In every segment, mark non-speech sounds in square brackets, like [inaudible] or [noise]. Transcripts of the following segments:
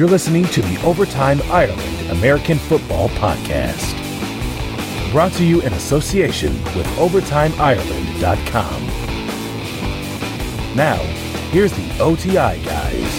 You're listening to the Overtime Ireland American Football Podcast. Brought to you in association with OvertimeIreland.com. Now, here's the OTI guys.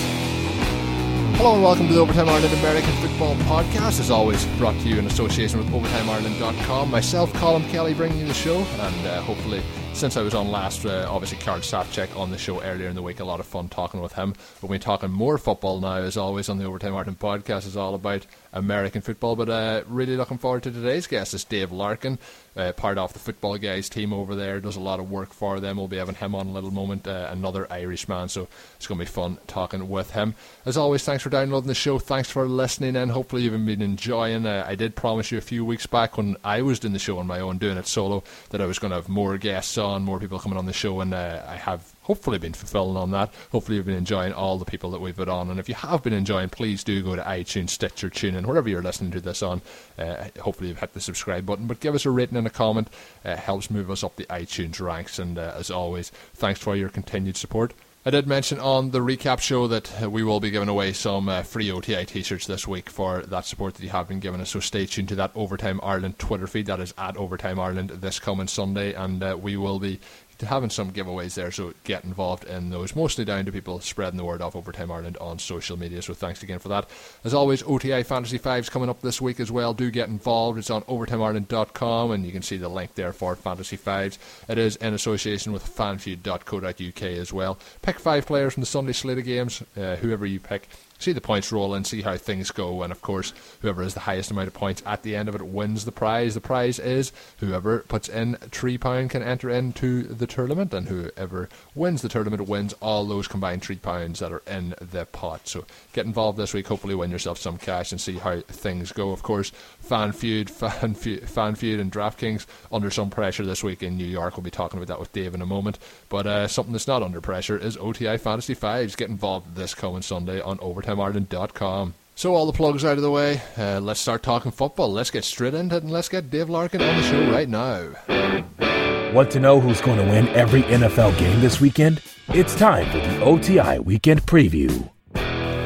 Hello and welcome to the Overtime Ireland American Football Podcast. As always, brought to you in association with OvertimeIreland.com. Myself, Colin Kelly, bringing you the show, and uh, hopefully since I was on last, uh, obviously Karl Sapchek on the show earlier in the week. A lot of fun talking with him. But we're talking more football now, as always, on the Overtime Martin podcast. is all about American football. But uh, really looking forward to today's guest. Is Dave Larkin, uh, part of the football guys team over there. Does a lot of work for them. We'll be having him on a little moment. Uh, another Irishman, so it's going to be fun talking with him. As always, thanks for downloading the show. Thanks for listening, and hopefully you've been enjoying. Uh, I did promise you a few weeks back when I was doing the show on my own, doing it solo, that I was going to have more guests on, more people coming on the show, and uh, I have hopefully been fulfilling on that. Hopefully you've been enjoying all the people that we've had on, and if you have been enjoying, please do go to iTunes, Stitcher, TuneIn, wherever you're listening to this on. Uh, hopefully you've hit the subscribe button, but give us a rating and a comment. It helps move us up the iTunes ranks, and uh, as always, thanks for your continued support. I did mention on the recap show that uh, we will be giving away some uh, free OTI t-shirts this week for that support that you have been giving us. So stay tuned to that Overtime Ireland Twitter feed. That is at Overtime Ireland this coming Sunday, and uh, we will be having some giveaways there, so get involved in those. Mostly down to people spreading the word of Overtime Ireland on social media. So thanks again for that. As always, OTI Fantasy Fives coming up this week as well. Do get involved. It's on overtimeireland.com, and you can see the link there for Fantasy Fives. It is in association with fanfeud.co.uk as well. Pick five players from the Sunday slate of games. Uh, whoever you pick see the points roll and see how things go. And of course, whoever has the highest amount of points at the end of it wins the prize. The prize is whoever puts in three pound can enter into the tournament, and whoever wins the tournament wins all those combined three pounds that are in the pot. So get involved this week. Hopefully, win yourself some cash and see how things go. Of course, fan feud, [laughs] fan feud, fan feud, and DraftKings under some pressure this week in New York. We'll be talking about that with Dave in a moment. But uh, something that's not under pressure is OTI Fantasy Fives. Get involved this coming Sunday on Overtime OvertimeIreland.com. So all the plugs out of the way, uh, let's start talking football. Let's get straight into it and let's get Dave Larkin on the show right now. Want to know who's going to win every NFL game this weekend? It's time for the OTI Weekend Preview.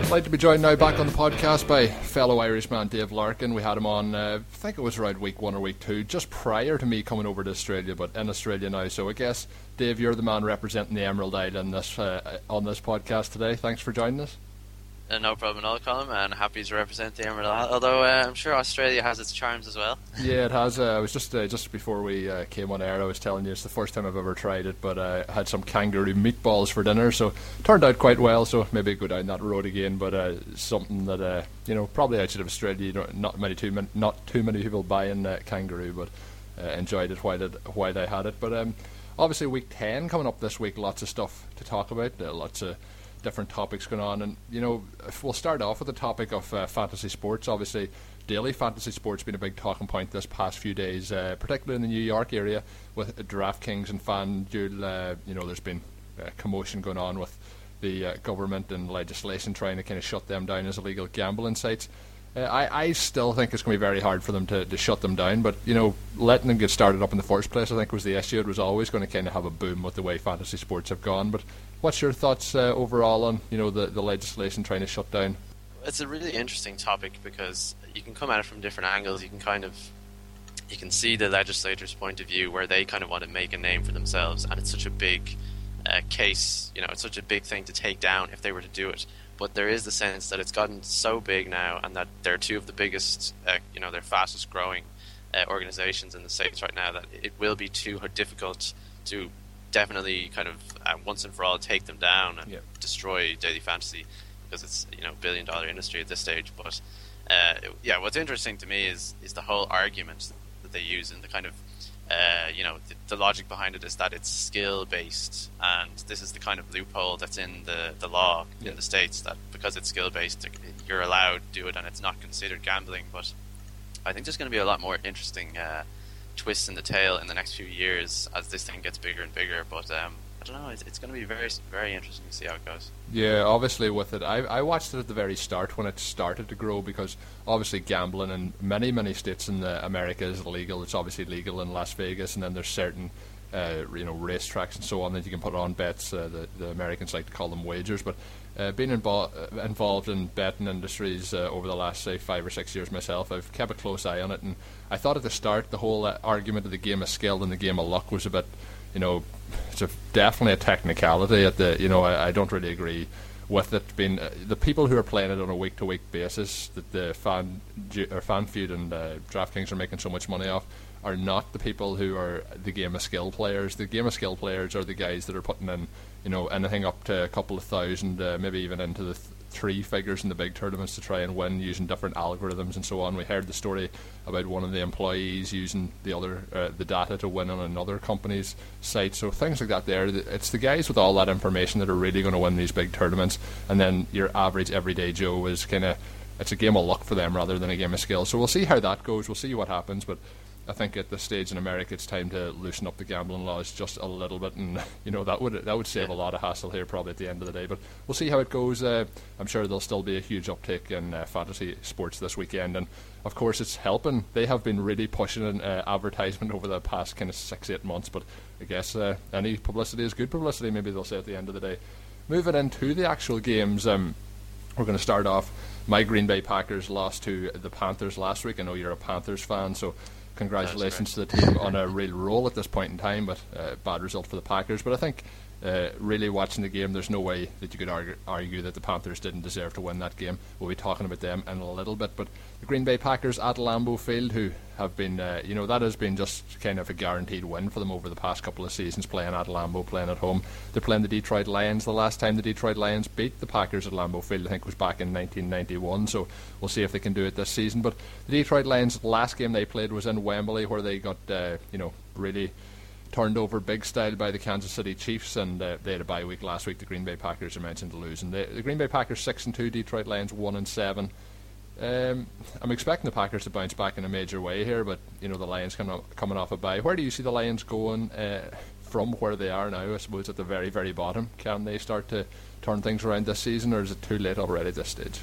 Like to be joined now back on the podcast by fellow Irishman Dave Larkin. We had him on, uh, I think it was around week one or week two, just prior to me coming over to Australia, but in Australia now. So I guess, Dave, you're the man representing the Emerald Island this, uh, on this podcast today. Thanks for joining us. Uh, no problem at all, Colin, and happy to represent the Emerald. Although uh, I'm sure Australia has its charms as well. [laughs] Yeah, it has. Uh, I was just uh, just before we uh, came on air, I was telling you it's the first time I've ever tried it, but uh, I had some kangaroo meatballs for dinner, so turned out quite well. So maybe go down that road again, but something that you know probably outside of Australia, you know, not many too not too many people buying kangaroo, but enjoyed it while it while I had it. But um, obviously, week ten coming up this week, lots of stuff to talk about, lots of different topics going on. And, you know, we'll start off with the topic of uh, fantasy sports. Obviously, daily fantasy sports been a big talking point this past few days, uh, particularly in the New York area with DraftKings and FanDuel. Uh, you know, there's been commotion going on with the uh, government and legislation trying to kind of shut them down as illegal gambling sites. Uh, I, I still think it's going to be very hard for them to, to shut them down, but you know, letting them get started up in the first place, I think was the issue. It was always going to kind of have a boom with the way fantasy sports have gone. But what's your thoughts uh, overall on you know the, the legislation trying to shut down? It's a really interesting topic because you can come at it from different angles. You can kind of you can see the legislator's point of view where they kind of want to make a name for themselves, and it's such a big uh, case. You know, it's such a big thing to take down if they were to do it but there is the sense that it's gotten so big now, and that they're two of the biggest, uh, you know, they're fastest growing uh, organizations in the states right now. That it will be too difficult to definitely kind of uh, once and for all take them down and destroy daily fantasy because it's you know billion dollar industry at this stage. But uh, yeah, what's interesting to me is is the whole argument that they use and the kind of uh, you know, the, the, logic behind it is that it's skill based, and this is the kind of loophole that's in the, the law yeah. in the states that because it's skill based, you're allowed to do it, and it's not considered gambling. But I think there's going to be a lot more interesting uh, twists in the tail in the next few years as this thing gets bigger and bigger. But um, I don't know. It's, it's going to be very, very interesting to see how it goes. Yeah, obviously with it, I, I watched it at the very start when it started to grow because obviously gambling in many, many states in the America is illegal. It's obviously legal in Las Vegas, and then there's certain uh, you know racetracks and so on that you can put on bets. Uh, the, the Americans like to call them wagers, but uh, being invo- uh, involved in betting industries uh, over the last say five or six years myself, I've kept a close eye on it, and I thought at the start the whole uh, argument of the game of skill and the game of luck was a bit, you know, it's a, definitely a technicality. At the you know I, I don't really agree with it being uh, the people who are playing it on a week to week basis that the fan or FanFeud and uh, DraftKings are making so much money off are not the people who are the game of skill players. The game of skill players are the guys that are putting in, you know, anything up to a couple of thousand, uh, maybe even into the th- three figures in the big tournaments to try and win using different algorithms and so on. We heard the story about one of the employees using the other uh, the data to win on another company's site. So things like that. There, it's the guys with all that information that are really going to win these big tournaments, and then your average everyday Joe is kind of it's a game of luck for them rather than a game of skill. So we'll see how that goes. We'll see what happens, but I think at this stage in America, it's time to loosen up the gambling laws just a little bit, and [laughs] you know that would that would save a lot of hassle here probably at the end of the day. But we'll see how it goes. Uh, I'm sure there'll still be a huge uptick in uh, fantasy sports this weekend, and of course it's helping. They have been really pushing an uh, advertisement [laughs] over the past kind of six eight months, but I guess uh, any publicity is good publicity. Maybe they'll say at the end of the day. Moving into the actual games, um, we're going to start off. My Green Bay Packers lost to the Panthers last week. I know you're a Panthers fan, so congratulations to the team on a real roll at this point in time, but uh, bad result for the Packers. But I think uh, really watching the game, there's no way that you could argue, argue, that the Panthers didn't deserve to win that game. We'll be talking about them in a little bit, but the Green Bay Packers at Lambeau Field, who have been, uh, you know, that has been just kind of a guaranteed win for them over the past couple of seasons, playing at Lambeau, playing at home. They're playing the Detroit Lions. The last time the Detroit Lions beat the Packers at Lambeau Field, I think, was back in 1991. So we'll see if they can do it this season. But the Detroit Lions' last game they played was in Wembley, where they got, uh, you know, really turned over big style by the Kansas City Chiefs, and uh, they had a bye week last week. The Green Bay Packers, are mentioned, to lose, and the, the Green Bay Packers six and two, Detroit Lions one and seven. Um, I'm expecting the Packers to bounce back in a major way here, but you know the Lions coming coming off a bye. Where do you see the Lions going uh, from where they are now? I suppose at the very very bottom. Can they start to turn things around this season, or is it too late already at this stage?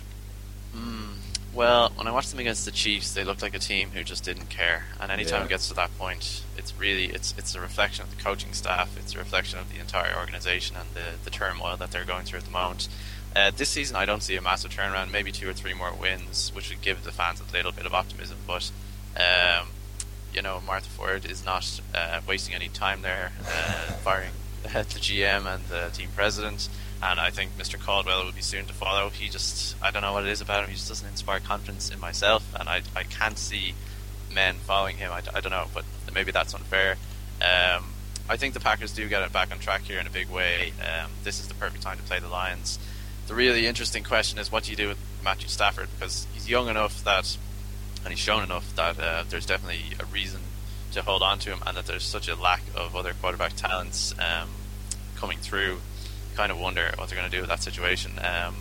Mm, well, when I watched them against the Chiefs, they looked like a team who just didn't care. And anytime Yeah. it gets to that point, it's really it's it's a reflection of the coaching staff. It's a reflection of the entire organization and the the turmoil that they're going through at the moment. Uh, this season, I don't see a massive turnaround. Maybe two or three more wins, which would give the fans a little bit of optimism. But um, you know, Martha Ford is not uh, wasting any time there, uh, firing [laughs] the GM and the team president. And I think Mr. Caldwell will be soon to follow. He just, I don't know what it is about him. He just doesn't inspire confidence in myself, and I, I can't see men following him. I, I don't know, but maybe that's unfair. Um, I think the Packers do get it back on track here in a big way. Um, this is the perfect time to play the Lions. The really interesting question is what do you do with Matthew Stafford because he's young enough that, and he's shown enough that uh, there's definitely a reason to hold on to him, and that there's such a lack of other quarterback talents um, coming through. Kind of wonder what they're going to do with that situation. Um,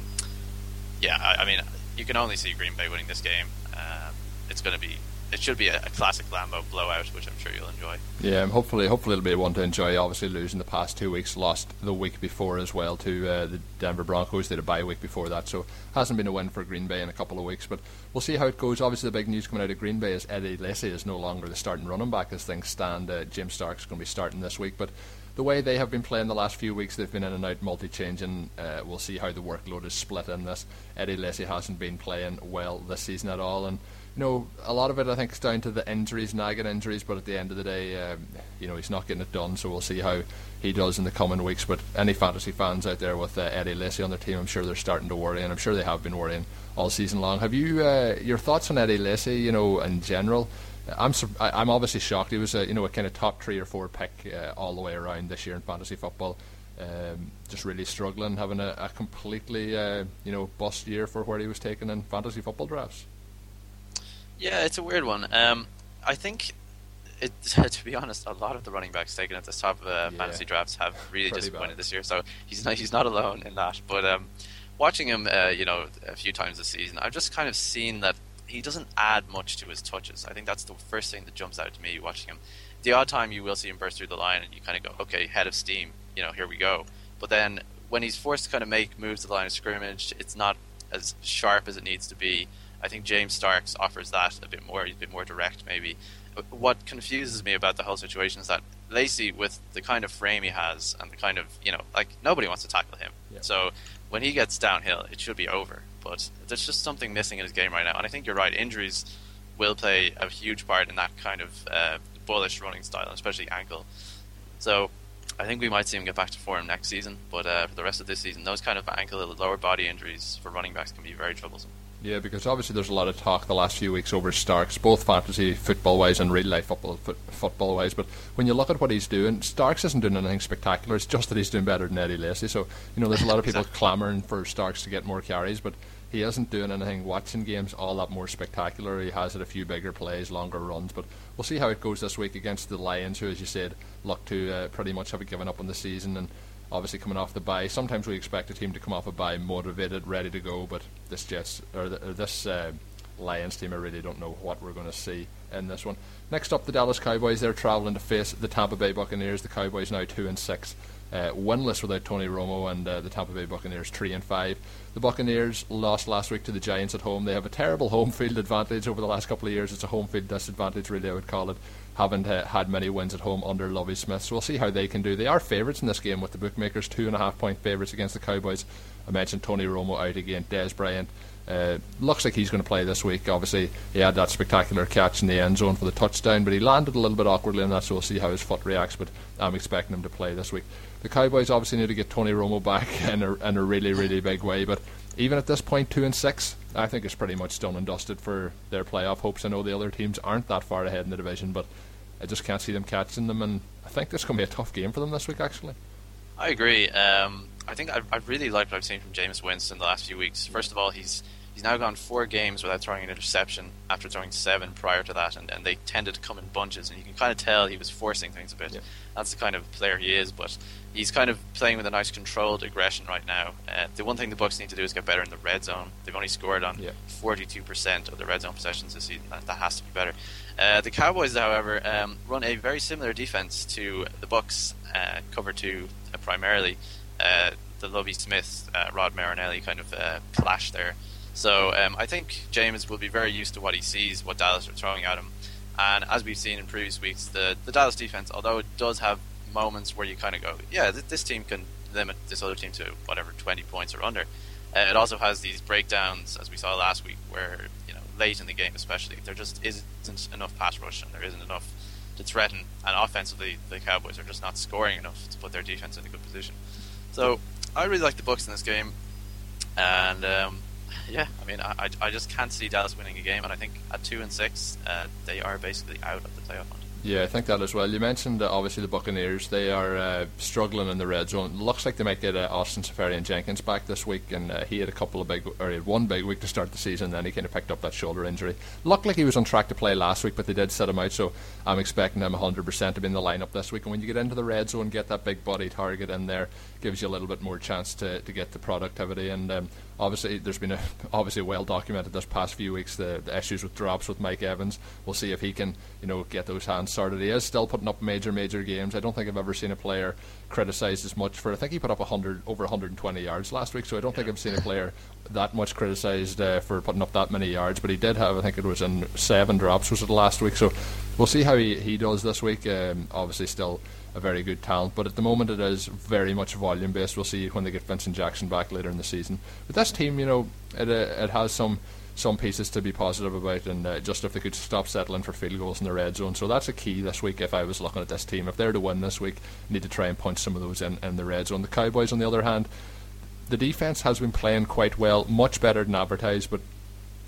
yeah, I, I mean, you can only see Green Bay winning this game. Um, it's going to be, it should be a, a classic Lambeau blowout, which I'm sure you'll enjoy. Yeah, hopefully, hopefully it'll be one to enjoy. Obviously, losing the past two weeks, lost the week before as well to uh, the Denver Broncos. They had a bye week before that, so hasn't been a win for Green Bay in a couple of weeks. But we'll see how it goes. Obviously, the big news coming out of Green Bay is Eddie Lacy is no longer the starting running back as things stand. Uh, Jim Stark's going to be starting this week, but the way they have been playing the last few weeks, they've been in and out, multi-changing. Uh, we'll see how the workload is split in this. Eddie Lacy hasn't been playing well this season at all, and you know a lot of it I think is down to the injuries, nagging injuries. But at the end of the day, um, you know he's not getting it done. So we'll see how he does in the coming weeks. But any fantasy fans out there with uh, Eddie Lacy on their team, I'm sure they're starting to worry, and I'm sure they have been worrying all season long. Have you uh, your thoughts on Eddie Lacy? You know, in general. I'm sur- I'm obviously shocked. He was a you know a kind of top three or four pick uh, all the way around this year in fantasy football. Um, just really struggling, having a, a completely uh, you know bust year for where he was taken in fantasy football drafts. Yeah, it's a weird one. Um, I think, it, [laughs] to be honest, a lot of the running backs taken at the top of uh, Yeah. fantasy drafts have really Pretty disappointed bad. this year. So he's not he's not alone in that. But um, watching him, uh, you know, a few times this season, I've just kind of seen that he doesn't add much to his touches. I think that's the first thing that jumps out to me watching him. The odd time you will see him burst through the line, and you kind of go, okay, head of steam, you know, here we go. But then when he's forced to kind of make moves to the line of scrimmage, it's not as sharp as it needs to be. I think James Starks offers that a bit more. He's a bit more direct, maybe. What confuses me about the whole situation is that Lacy, with the kind of frame he has and the kind of you know, like nobody wants to tackle him. Yeah. So when he gets downhill, it should be over. But there's just something missing in his game right now, and I think you're right. Injuries will play a huge part in that kind of uh, bullish running style, especially ankle. So I think we might see him get back to form next season. But uh, for the rest of this season, those kind of ankle, lower body injuries for running backs can be very troublesome. Yeah, because obviously there's a lot of talk the last few weeks over Starks, both fantasy football wise and real life football football wise. But when you look at what he's doing, Starks isn't doing anything spectacular. It's just that he's doing better than Eddie Lacy. So you know, there's a lot of people [laughs] exactly. clamouring for Starks to get more carries, but he isn't doing anything watching games all that more spectacular. He has it a few bigger plays, longer runs, but we'll see how it goes this week against the Lions, who, as you said, look to uh, pretty much have given up on the season and obviously coming off the bye. Sometimes we expect a team to come off a bye motivated, ready to go, but this Jets or, the, or this uh, Lions team, I really don't know what we're going to see in this one. Next up, the Dallas Cowboys. They're travelling to face the Tampa Bay Buccaneers. The Cowboys now two and six. Uh, winless without Tony Romo and uh, the Tampa Bay Buccaneers three and five. The Buccaneers lost last week to the Giants at home. They have a terrible home field advantage over the last couple of years. It's a home field disadvantage, really, I would call it. Haven't uh, had many wins at home under Lovie Smith, so we'll see how they can do. They are favourites in this game with the bookmakers, two and a half point favourites against the Cowboys. I mentioned Tony Romo out again, Dez Bryant. Uh, looks like he's going to play this week. Obviously, he had that spectacular catch in the end zone for the touchdown, but he landed a little bit awkwardly in that, so we'll see how his foot reacts. But I'm expecting him to play this week. The Cowboys obviously need to get Tony Romo back [laughs] in a, in a really, really big way, but even at this point, two and six, I think it's pretty much done and dusted for their playoff hopes. I know the other teams aren't that far ahead in the division, but I just can't see them catching them, and I think this is going to be a tough game for them this week, actually. I agree. Um, I think I, I really like what I've seen from Jameis Winston the last few weeks. First of all, he's he's now gone four games without throwing an interception after throwing seven prior to that, and, and they tended to come in bunches, and you can kind of tell he was forcing things a bit. Yeah. That's the kind of player he is, but he's kind of playing with a nice controlled aggression right now. Uh, the one thing the Bucs need to do is get better in the red zone. They've only scored on Yeah. 42% of the red zone possessions this season. That, that has to be better. Uh, the Cowboys, however, um, run a very similar defense to the Bucs, uh, cover two uh, primarily. Uh, the Lovie Smith, uh, Rod Marinelli kind of uh, clash there. So um, I think Jameis will be very used to what he sees, what Dallas are throwing at him. And as we've seen in previous weeks, the, the Dallas defense, although it does have moments where you kind of go, yeah, th- this team can limit this other team to whatever 20 points or under. Uh, it also has these breakdowns, as we saw last week, where you know late in the game, especially there just isn't enough pass rush and there isn't enough to threaten. And offensively, the Cowboys are just not scoring enough to put their defense in a good position. So I really like the Bucs in this game, and um, [laughs] yeah, I mean, I, I, I just can't see Dallas winning a game, and I think at two and six, uh, they are basically out of the playoff hunt. Yeah, I think that as well. You mentioned uh, obviously the Buccaneers; they are uh, struggling in the red zone. Looks like they might get uh, Austin Seferian-Jenkins back this week, and uh, he had a couple of big, or he had one big week to start the season. Then he kind of picked up that shoulder injury. Looked like he was on track to play last week, but they did set him out. So I'm expecting him 100% to be in the lineup this week. And when you get into the red zone, get that big body target in there, gives you a little bit more chance to, to get the productivity. And um, obviously, there's been a, obviously well documented this past few weeks the, the issues with drops with Mike Evans. We'll see if he can you know get those hands started. He is still putting up major major games. I don't think I've ever seen a player criticised as much for. I think he put up 100 over 120 yards last week. So I don't think I've seen a player that much criticised uh, for putting up that many yards. But he did have I think it was in seven drops was it last week. So we'll see how he, he does this week. Um, obviously still a very good talent, but at the moment it is very much volume based. We'll see when they get Vincent Jackson back later in the season. But this team, you know, it uh, it has some some pieces to be positive about, and uh, just if they could stop settling for field goals in the red zone. So that's a key this week. If I was looking at this team, if they're to win this week, need to try and punch some of those in in the red zone. The Cowboys, on the other hand, the defense has been playing quite well, much better than advertised, but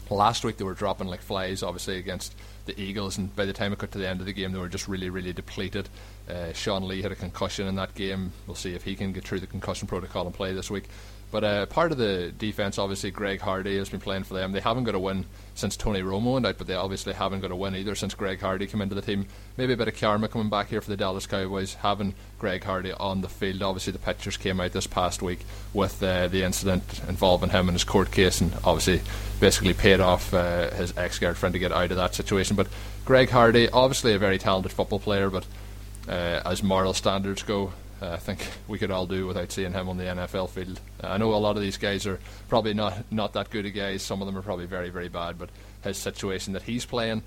last week they were dropping like flies, obviously against the Eagles, and by the time it got to the end of the game, they were just really, really depleted. Uh, Sean Lee had a concussion in that game. We'll see if he can get through the concussion protocol and play this week. But uh, part of the defense, obviously, Greg Hardy has been playing for them. They haven't got a win since Tony Romo went out, but they obviously haven't got a win either since Greg Hardy came into the team. Maybe a bit of karma coming back here for the Dallas Cowboys, having Greg Hardy on the field. Obviously, the pictures came out this past week with uh, the incident involving him and his court case, and obviously, basically paid off uh, his ex girlfriend to get out of that situation. But Greg Hardy, obviously a very talented football player, but uh, as moral standards go, uh, I think we could all do without seeing him on the NFL field. Uh, I know a lot of these guys are probably not not that good of guys. Some of them are probably very very bad, but his situation that he's playing,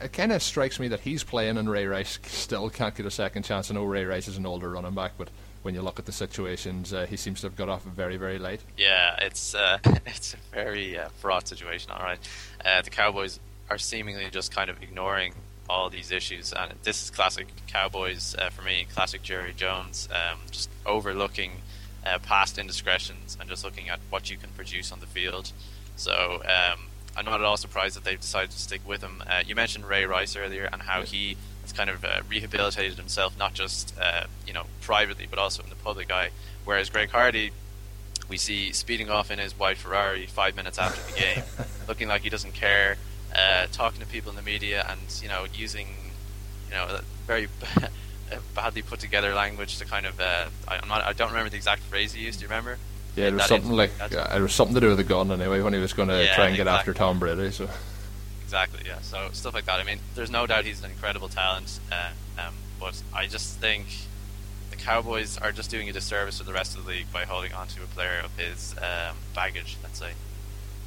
it kind of strikes me that he's playing and Ray Rice still can't get a second chance. I know Ray Rice is an older running back, but when you look at the situations, uh, he seems to have got off very, very late. Yeah, it's uh, [laughs] it's a very uh, fraught situation. All right, uh, the Cowboys are seemingly just kind of ignoring all these issues, and this is classic Cowboys uh, for me. Classic Jerry Jones, um, just overlooking uh, past indiscretions and just looking at what you can produce on the field. So um, I'm not at all surprised that they've decided to stick with him. Uh, you mentioned Ray Rice earlier and how he has kind of uh, rehabilitated himself, not just uh, you know privately but also in the public eye. Whereas Greg Hardy, we see speeding off in his white Ferrari five minutes after the game, [laughs] looking like he doesn't care, uh, talking to people in the media, and you know using you know very [laughs] badly put together language to kind of uh, I, not, I don't remember the exact phrase he used. Do you remember? Yeah, it was something like uh, it was something to do with the gun anyway when he was going to yeah, try and get exactly. after Tom Brady. So exactly, yeah. So stuff like that. I mean, there's no doubt he's an incredible talent, uh, um, but I just think the Cowboys are just doing a disservice to the rest of the league by holding on to a player of his um, baggage. Let's say.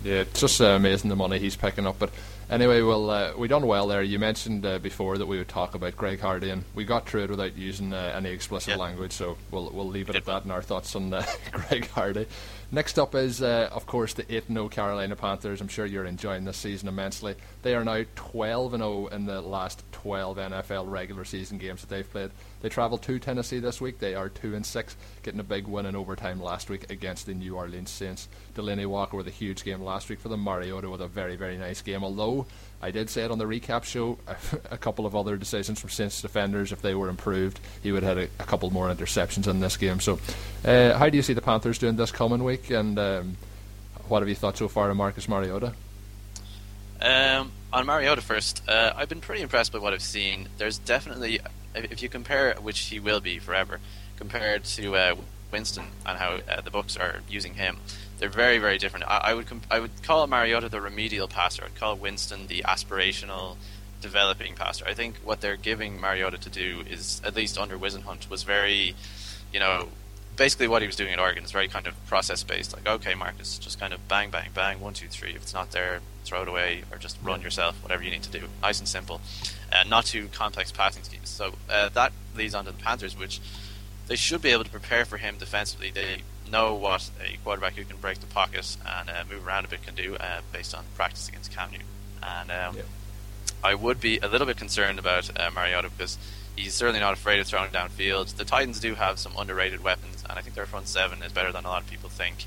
Yeah, it's just uh, amazing the money he's picking up, but Anyway, well, uh, we done well there. You mentioned uh, before that we would talk about Greg Hardy, and we got through it without using uh, any explicit language, so we'll we'll leave it at that in our thoughts on uh, [laughs] Greg Hardy. Next up is, uh, of course, the 8 0 Carolina Panthers. I'm sure you're enjoying this season immensely. They are now 12 0 in the last 12 NFL regular season games that they've played. They travel to Tennessee this week. They are 2 and 6, getting a big win in overtime last week against the New Orleans Saints. Delanie Walker with a huge game last week for them. Mariota with a very, very nice game, although I did say it on the recap show. [laughs] A couple of other decisions from Saints defenders, if they were improved, he would have had a, a couple more interceptions in this game. So, uh, how do you see the Panthers doing this coming week? And um, what have you thought so far of Marcus Mariota? Um, on Mariota first, uh, I've been pretty impressed by what I've seen. There's definitely, if you compare, which he will be forever, compared to uh, Winston and how uh, the books are using him they're very very different. I, I would comp- I would call Mariota the remedial passer. I'd call Winston the aspirational developing passer. I think what they're giving Mariota to do is at least under Whisenhunt was very, you know, basically what he was doing at Oregon is very kind of process based. Like okay, Marcus, just kind of bang bang bang one two three. If it's not there, throw it away or just run yourself. Whatever you need to do, nice and simple, uh, not too complex passing schemes. So uh, that leads on to the Panthers, which they should be able to prepare for him defensively. They know what a quarterback who can break the pocket and uh, move around a bit can do uh, based on practice against Cam Newton. And um, yeah. I would be a little bit concerned about uh, Mariota because he's certainly not afraid of throwing downfield. The Titans do have some underrated weapons, and I think their front seven is better than a lot of people think.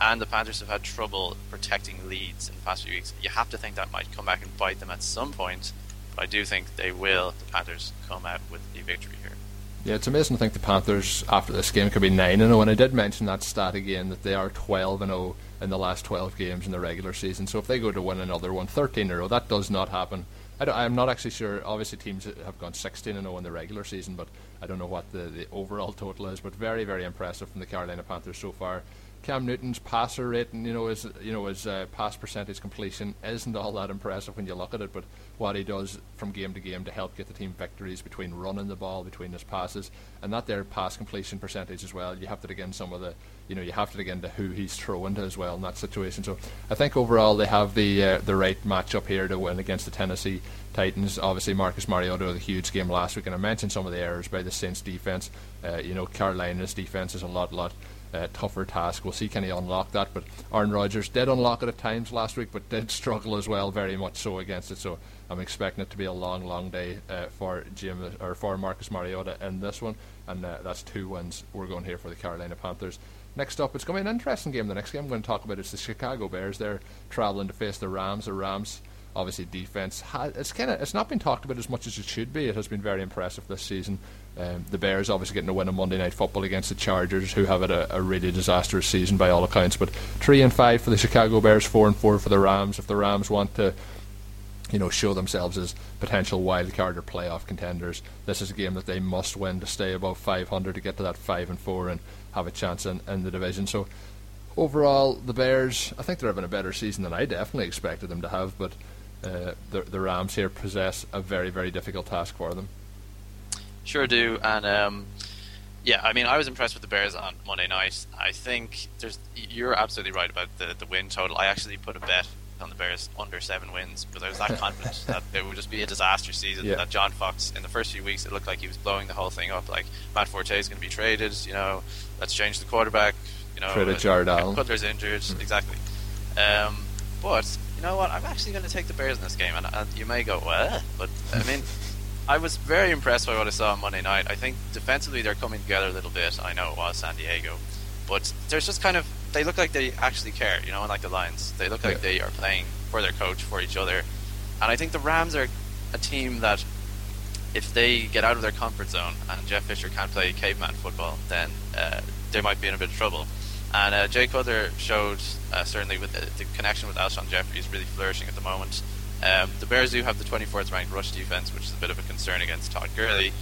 And the Panthers have had trouble protecting leads in the past few weeks. You have to think that might come back and bite them at some point, but I do think they will, the Panthers, come out with a victory here. Yeah, it's amazing to think the Panthers after this game could be nine and zero. And I did mention that stat again that they are twelve and zero in the last twelve games in the regular season. So if they go to win another one, 13 in row, that does not happen. I am not actually sure. Obviously, teams have gone 16 and 0 in the regular season, but I don't know what the, the overall total is. But very, very impressive from the Carolina Panthers so far. Cam Newton's passer rating, you know, his you know his uh, pass percentage completion isn't all that impressive when you look at it. But what he does from game to game to help get the team victories between running the ball, between his passes, and that their pass completion percentage as well. You have to dig in some of the, you know, you have to dig into who he's throwing to as well in that situation. So I think overall they have the uh, the right matchup here to win against the Tennessee Titans. Obviously, Marcus Mariota a huge game last week, and I mentioned some of the errors by the Saints defense. Uh, you know, Carolina's defense is a lot, lot uh, tougher task. We'll see can he unlock that. But Aaron Rodgers did unlock it at times last week, but did [laughs] struggle as well, very much so against it. So I'm expecting it to be a long, long day uh, for Jim or for Marcus Mariota in this one, and uh, that's two wins we're going here for the Carolina Panthers. Next up, it's going to be an interesting game. The next game I'm going to talk about is the Chicago Bears. They're traveling to face the Rams. The Rams obviously defense it's kind of it's not been talked about as much as it should be. It has been very impressive this season. Um, the Bears obviously getting a win on Monday Night Football against the Chargers, who have had a, a, really disastrous season by all accounts. But three and five for the Chicago Bears, four and four for the Rams. If the Rams want to, you know, show themselves as potential wild card or playoff contenders, this is a game that they must win to stay above 500 to get to that five and four and have a chance in, in the division. So overall, the Bears, I think they're having a better season than I definitely expected them to have, but. Uh, the, the Rams here possess a very, very difficult task for them. Sure do, and um, yeah, I mean, I was impressed with the Bears on Monday night. I think there's you're absolutely right about the the win total. I actually put a bet on the Bears under seven wins because I was that [laughs] confident that it would just be a disaster season. Yeah. That John Fox in the first few weeks it looked like he was blowing the whole thing up. Like Matt Forte is going to be traded. You know, let's change the quarterback. You know, traded Jared Allen. Cutler's injured. Mm. Exactly. Um, but you know what? I'm actually going to take the Bears in this game, and, and you may go, "What?" But I mean. I was very impressed by what I saw on Monday night. I think defensively they're coming together a little bit. I know it was San Diego, but there's just kind of they look like they actually care, you know, unlike the Lions. They look like yeah. they are playing for their coach, for each other. And I think the Rams are a team that if they get out of their comfort zone and Jeff Fisher can't play caveman football, then uh, they might be in a bit of trouble. And uh, Jay Cutler showed uh, certainly with the, the, connection with Alshon Jeffery is really flourishing at the moment. Um, the Bears do have the 24th ranked rush defense, which is a bit of a concern against Todd Gurley.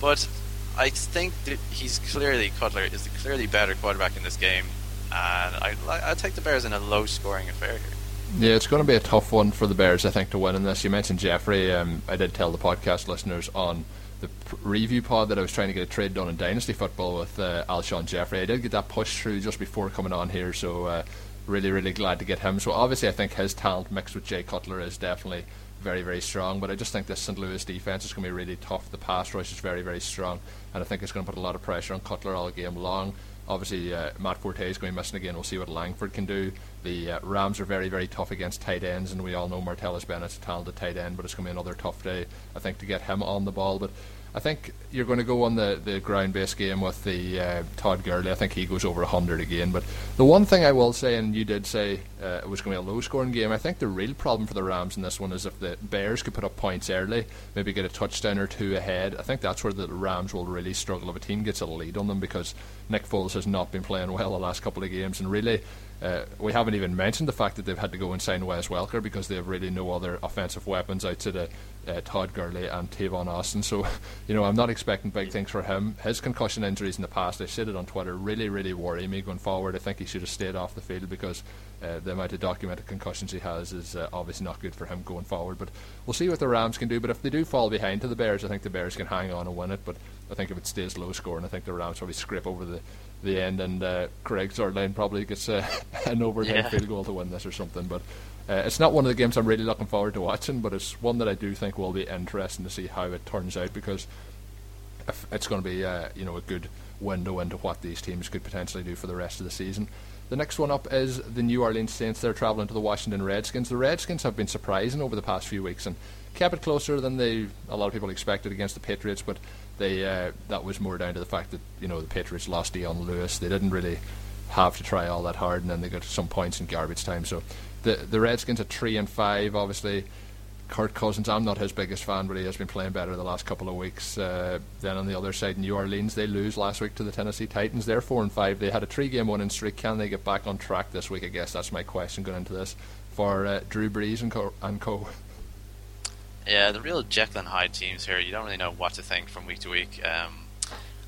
But I think that he's clearly Cutler is the clearly better quarterback in this game, and I I take the Bears in a low scoring affair here. Yeah, it's going to be a tough one for the Bears, I think, to win in this. You mentioned Jeffery. Um, I did tell the podcast listeners on the review pod that I was trying to get a trade done in Dynasty Football with uh, Alshon Jeffery. I did get that pushed through just before coming on here, so uh, really, really glad to get him. So obviously, I think his talent mixed with Jay Cutler is definitely very, very strong. But I just think this St. Louis defense is going to be really tough. The pass rush is very, very strong, and I think it's going to put a lot of pressure on Cutler all game long. Obviously, uh, Matt Forte is going missing again. We'll see what Langford can do. The uh, Rams are very, very tough against tight ends, and we all know Martellus Bennett's a talented tight end, but it's going to be another tough day, I think, to get him on the ball. But I think you're going to go on the, the ground based game with the uh, Todd Gurley. I think he goes over 100 again. But the one thing I will say, and you did say uh, it was going to be a low scoring game, I think the real problem for the Rams in this one is if the Bears could put up points early, maybe get a touchdown or two ahead. I think that's where the Rams will really struggle if a team gets a lead on them because Nick Foles has not been playing well the last couple of games. And really, uh, we haven't even mentioned the fact that they've had to go and sign Wes Welker because they have really no other offensive weapons outside of uh, Todd Gurley and Tavon Austin. So, [laughs] you know, I'm not expecting big things for him. His concussion injuries in the past, I said it on Twitter, really, really worry me going forward. I think he should have stayed off the field because uh, the amount of documented concussions he has is uh, obviously not good for him going forward. But we'll see what the Rams can do. But if they do fall behind to the Bears, I think the Bears can hang on and win it. But I think if it stays low scoring, I think the Rams probably scrape over the, the end, and uh, Greg Zuerlein probably gets uh, [laughs] an overtime yeah. field goal to win this or something. But uh, it's not one of the games I'm really looking forward to watching, but it's one that I do think will be interesting to see how it turns out because it's going to be uh, you know a good window into what these teams could potentially do for the rest of the season. The next one up is the New Orleans Saints. They're travelling to the Washington Redskins. The Redskins have been surprising over the past few weeks and kept it closer than they a lot of people expected against the Patriots, but they uh, that was more down to the fact that you know the Patriots lost Dion Lewis. They didn't really have to try all that hard, and then they got some points in garbage time. So the the Redskins at three and five, obviously. Kirk Cousins, I'm not his biggest fan, but he has been playing better the last couple of weeks. Uh, then on the other side, New Orleans, they lose last week to the Tennessee Titans. They're four and five. They had a three-game winning streak. Can they get back on track this week? I guess that's my question going into this for uh, Drew Brees and co. And co. Yeah, the real Jekyll and Hyde teams here. You don't really know what to think from week to week. Um,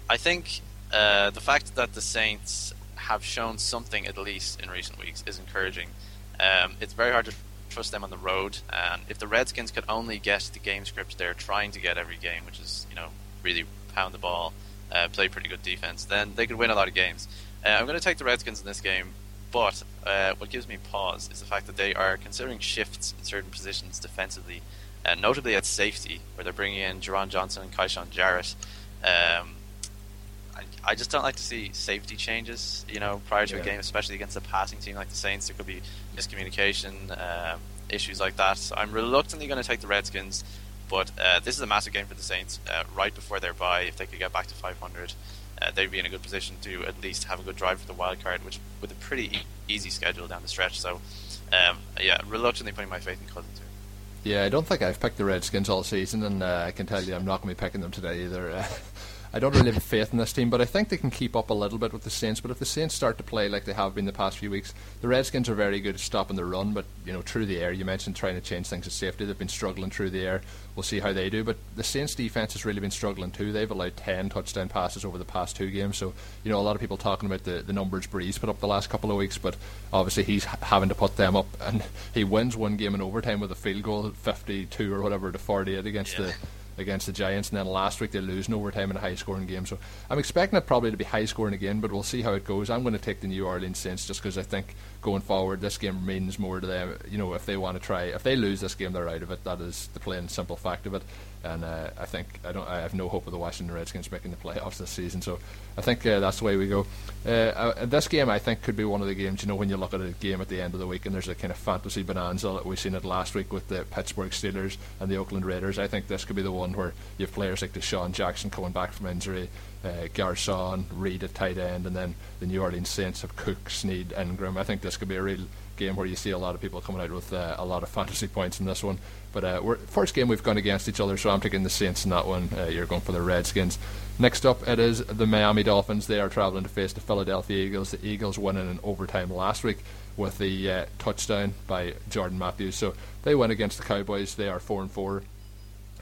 I think uh, the fact that the Saints have shown something at least in recent weeks is encouraging. Um, it's very hard to trust them on the road, and if the Redskins could only get the game script they're trying to get every game, which is you know really pound the ball, uh, play pretty good defense, then they could win a lot of games. Uh, I'm going to take the Redskins in this game, but uh, what gives me pause is the fact that they are considering shifts in certain positions defensively, uh, notably at safety, where they're bringing in Jeron Johnson and Kyshoen Jarrett. Um, I just don't like to see safety changes, you know, prior to yeah. a game, especially against a passing team like the Saints. There could be miscommunication, uh, issues like that. So I'm reluctantly going to take the Redskins, but uh, this is a massive game for the Saints. Uh, right before their bye, if they could get back to 500, uh, they'd be in a good position to at least have a good drive for the wild card, which with a pretty e- easy schedule down the stretch. So, um, yeah, reluctantly putting my faith in Cousins here. Yeah, I don't think I've picked the Redskins all season, and uh, I can tell you I'm not going to be picking them today either. [laughs] I don't really have faith in this team, but I think they can keep up a little bit with the Saints. But if the Saints start to play like they have been the past few weeks, the Redskins are very good at stopping the run. But you know, through the air, you mentioned trying to change things at safety. They've been struggling through the air. We'll see how they do. But the Saints defense has really been struggling too. They've allowed ten touchdown passes over the past two games. So you know, a lot of people talking about the the numbers Brees put up the last couple of weeks, but obviously he's having to put them up, and he wins one game in overtime with a field goal, fifty-two or whatever to forty-eight against yeah. the against the Giants, and then last week they lose in overtime in a high scoring game. So I'm expecting it probably to be high scoring again, but we'll see how it goes. I'm going to take the New Orleans Saints just because I think going forward this game means more to them. You know, if they want to try, if they lose this game, they're out of it. That is the plain simple fact of it. And uh, I think I don't. I have no hope of the Washington Redskins making the playoffs this season. So I think uh, that's the way we go. Uh, uh, this game, I think, could be one of the games. You know, when you look at a game at the end of the week and there's a kind of fantasy bonanza. That we've seen it last week with the Pittsburgh Steelers and the Oakland Raiders. I think this could be the one where you have players like DeSean Jackson coming back from injury, uh, Garcon, Reed at tight end, and then the New Orleans Saints have Cook, Snead, Ingram. I think this could be a real game where you see a lot of people coming out with uh, a lot of [laughs] fantasy points in this one. But uh, first game we've gone against each other, so I'm taking the Saints in that one. Uh, you're going for the Redskins. Next up, it is the Miami Dolphins. They are travelling to face the Philadelphia Eagles. The Eagles winning in an overtime last week with the uh, touchdown by Jordan Matthews. So they went against the Cowboys. They are four and four,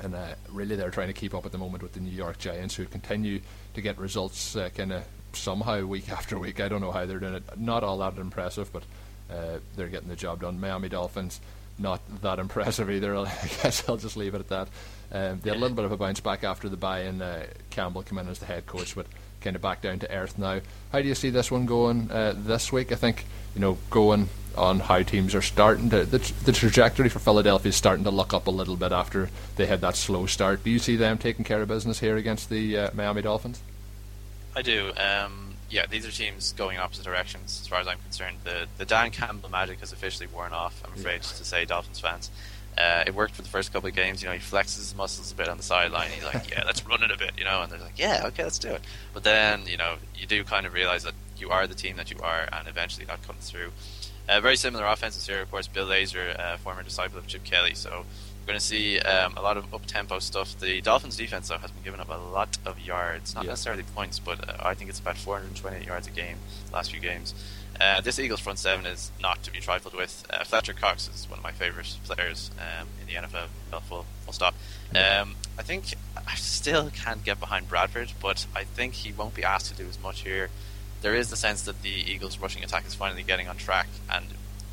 and uh, really they're trying to keep up at the moment with the New York Giants, who continue to get results uh, kind of somehow week [laughs] after week. I don't know how they're doing it. Not all that impressive, but uh, they're getting the job done. Miami Dolphins not that [laughs] impressive either. [laughs] I guess I'll just leave it at that. Um, they had a little bit of a bounce back after the buy in. Uh, Campbell came in as the head coach, but kind of back down to earth now. How do you see this one going uh, this week? I think you know going on how teams are starting to the, the trajectory for Philadelphia is starting to look up a little bit after they had that slow start. Do you see them taking care of business here against the uh, Miami Dolphins? I do. Um, yeah, these are teams going in opposite directions as far as I'm concerned. The the Dan Campbell magic has officially worn off. I'm afraid yeah. to say, Dolphins fans. Uh, it worked for the first couple of games. You know, he flexes his muscles a bit on the sideline. He's like, "Yeah, let's run it a bit," you know, and they're like, "Yeah, okay, let's do it." But then, you know, you do kind of realize that you are the team that you are, and eventually that comes through. Uh, very similar offenses here, of course. Bill Lazor, uh, former disciple of Chip Kelly, so we're going to see um, a lot of up tempo stuff. The Dolphins' defense, though, has been giving up a lot of yards. Not yeah. necessarily points, but uh, I think it's about 428 yards a game last few games. Uh, this Eagles front seven is not to be trifled with. Uh, Fletcher Cox is one of my favourite players um, in the NFL. Full, full stop. Um, I think I still can't get behind Bradford, but I think he won't be asked to do as much here. There is the sense that the Eagles' rushing attack is finally getting on track, and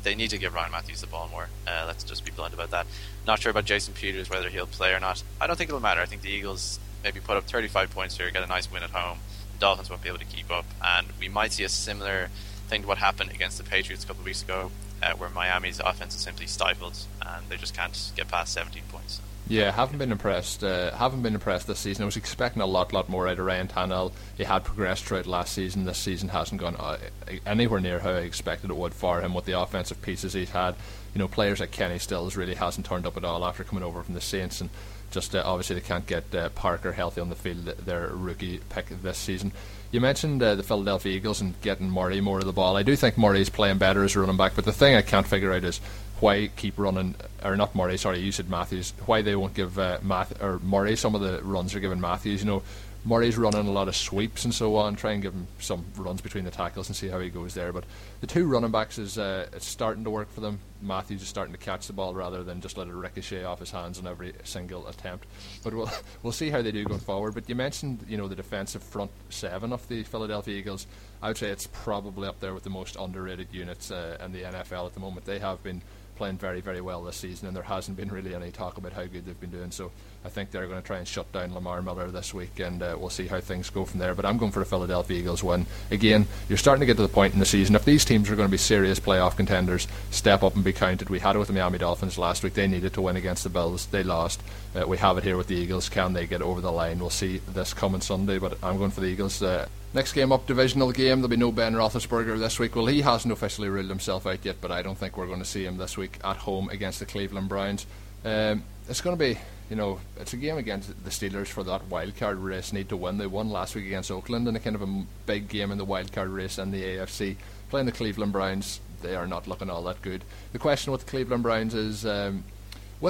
they need to give Ryan Mathews the ball more. Uh, let's just be blunt about that. Not sure about Jason Peters whether he'll play or not. I don't think it'll matter. I think the Eagles maybe put up 35 points here, get a nice win at home. The Dolphins won't be able to keep up, and we might see a similar thing to what happened against the Patriots a couple of weeks ago, uh, where Miami's offense is simply stifled and they just can't get past 17 points. Yeah, haven't been impressed. Uh, haven't been impressed this season. I was expecting a lot, lot more out of Ryan Tannehill. He had progressed throughout last season. This season hasn't gone uh, anywhere near how I expected it would for him with the offensive pieces he's had. You know, players like Kenny Stills really hasn't turned up at all after coming over from the Saints, and just uh, obviously they can't get uh, Parker healthy on the field. Their rookie pick this season. You mentioned uh, the Philadelphia Eagles and getting Murray more of the ball. I do think Murray's playing better as a running back, but the thing I can't figure out is why keep running or not Murray, sorry, you said Mathews. Why they won't give uh, Math or Murray some of the runs they're giving Mathews? You know, Murray's running a lot of sweeps and so on. Try and give him some runs between the tackles and see how he goes there. But the two running backs is uh, it's starting to work for them. Mathews is starting to catch the ball rather than just let it ricochet off his hands on every single attempt. But we'll [laughs] we'll see how they do going forward. But you mentioned you know the defensive front seven of the Philadelphia Eagles. I would say it's probably up there with the most underrated units uh, in the NFL at the moment. They have been playing very, very well this season, and there hasn't been really any talk about how good they've been doing. So I think they're going to try and shut down Lamar Miller this week, and uh, we'll see how things go from there. But I'm going for the Philadelphia Eagles win. Again, you're starting to get to the point in the season. If these teams are going to be serious playoff contenders, step up and be counted. We had it with the Miami Dolphins last week. They needed to win against the Bills. They lost. Uh, we have it here with the Eagles. Can they get over the line? We'll see this coming Sunday, but I'm going for the Eagles. Uh, Next game up, divisional game. There'll be no Ben Roethlisberger this week. Well, he hasn't officially ruled himself out yet, but I don't think we're going to see him this week at home against the Cleveland Browns. Um, it's going to be, you know, it's a game against the Steelers for that wild card race. Need to win. They won last week against Oakland in a kind of a big game in the wild card race in the AFC. Playing the Cleveland Browns, they are not looking all that good. The question with the Cleveland Browns is. Um,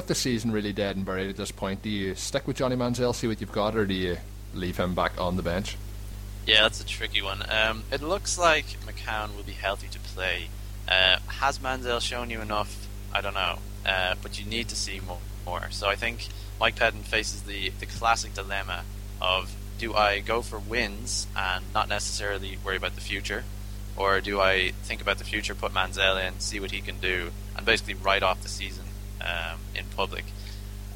the season really dead and buried at this point, do you stick with Johnny Manziel, see what you've got, or do you leave him back on the bench? Yeah, that's a tricky one. Um, it looks like McCown will be healthy to play. Uh, has Manziel shown you enough? I don't know, uh, but you need to see more, more. So I think Mike Pettine faces the the classic dilemma of do I go for wins and not necessarily worry about the future, or do I think about the future, put Manziel in, see what he can do, and basically write off the season um, in public?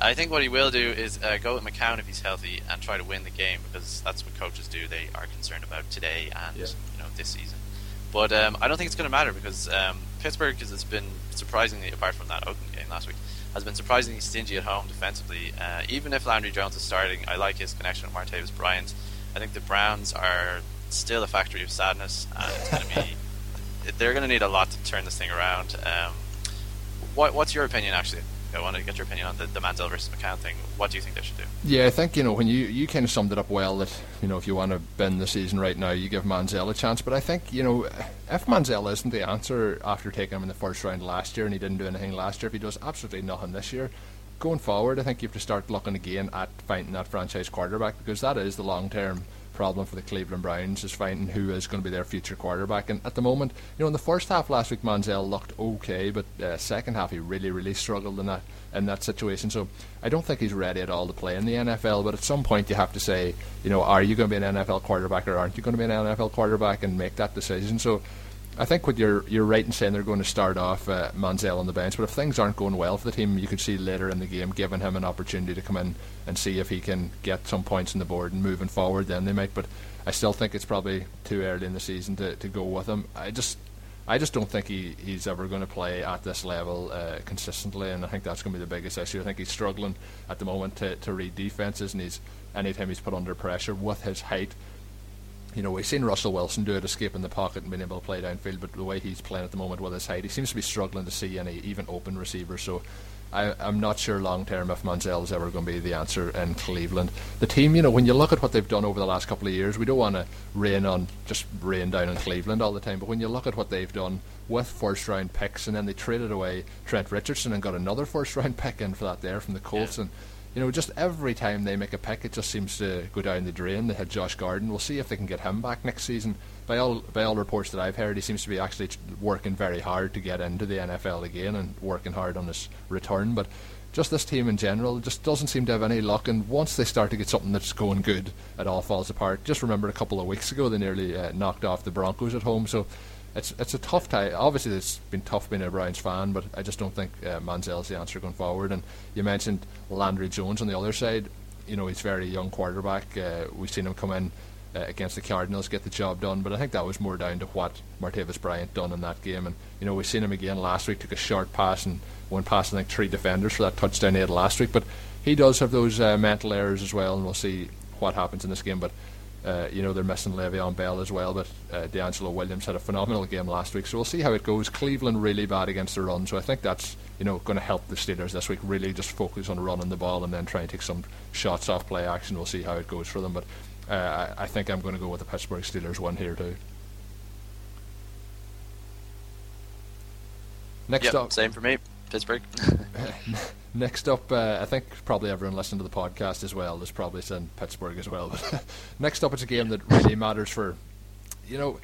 I think what he will do is uh, go with McCown if he's healthy and try to win the game because that's what coaches do. They are concerned about today and yeah. you know this season. But um, I don't think it's going to matter because um, Pittsburgh has been surprisingly, apart from that Oakland game last week, has been surprisingly stingy at home defensively. Uh, even if Landry Jones is starting, I like his connection with Martavis Bryant. I think the Browns are still a factory of sadness, and it's going to be. [laughs] They're going to need a lot to turn this thing around. Um, what, what's your opinion, actually? I want to get your opinion on the, the Manziel versus McCown thing. What do you think they should do? Yeah, I think you know when you you kind of summed it up well that you know if you want to bend the season right now, you give Manziel a chance. But I think you know if Manziel isn't the answer after taking him in the first round last year and he didn't do anything last year, if he does absolutely nothing this year, going forward, I think you have to start looking again at finding that franchise quarterback because that is the long term problem for the Cleveland Browns is finding who is going to be their future quarterback. And at the moment, you know, in the first half last week, Manziel looked okay, but uh, second half he really, really struggled in that in that situation. So I don't think he's ready at all to play in the NFL. But at some point, you have to say, you know, are you going to be an NFL quarterback or aren't you going to be an NFL quarterback and make that decision? So I think what you're you're right in saying they're going to start off uh, Manziel on the bench, but if things aren't going well for the team, you could see later in the game giving him an opportunity to come in and see if he can get some points on the board and moving forward. Then they might, but I still think it's probably too early in the season to, to go with him. I just I just don't think he, he's ever going to play at this level uh, consistently, and I think that's going to be the biggest issue. I think he's struggling at the moment to, to read defenses, and he's anytime he's put under pressure with his height you know, we've seen Russell Wilson do it, escaping the pocket and being able to play downfield, but the way he's playing at the moment with his height, he seems to be struggling to see any even open receivers. So I, am not sure long term if Manziel is ever going to be the answer in Cleveland. The team, you know, when you look at what they've done over the last couple of years, we don't want to rain on just rain down on Cleveland all the time, but when you look at what they've done with first round picks, and then they traded away Trent Richardson and got another first round pick in for that there from the Colts, yeah. and you know, just every time they make a pick, it just seems to go down the drain. They had Josh Gordon. We'll see if they can get him back next season. By all by all reports that I've heard, he seems to be actually working very hard to get into the NFL again and working hard on his return. But just this team in general just doesn't seem to have any luck. And once they start to get something that's going good, it all falls apart. Just remember a couple of weeks ago, they nearly uh, knocked off the Broncos at home. So it's it's a tough time. Obviously, it's been tough being a Browns fan, but I just don't think uh, Manziel's the answer going forward. And you mentioned Landry Jones on the other side. You know, he's a very young quarterback. Uh, we've seen him come in uh, against the Cardinals, get the job done. But I think that was more down to what Martavis Bryant done in that game. And you know, we've seen him again last week. Took a short pass and went past I think three defenders for that touchdown he had last week. But he does have those uh, mental errors as well, and we'll see what happens in this game. But uh, you know, they're missing Le'Veon Bell as well, but uh, DeAngelo Williams had a phenomenal game last week, so we'll see how it goes. Cleveland really bad against the run, so I think that's you know going to help the Steelers this week. Really, just focus on running the ball and then try and take some shots off play action. We'll see how it goes for them, but uh, I, I, think I'm going to go with the Pittsburgh Steelers one here too. Next yep, up, same for me. Pittsburgh. [laughs] next up, uh, I think probably everyone listening to the podcast as well is probably saying Pittsburgh as well. [laughs] But next up, it's a game that really matters for, you know,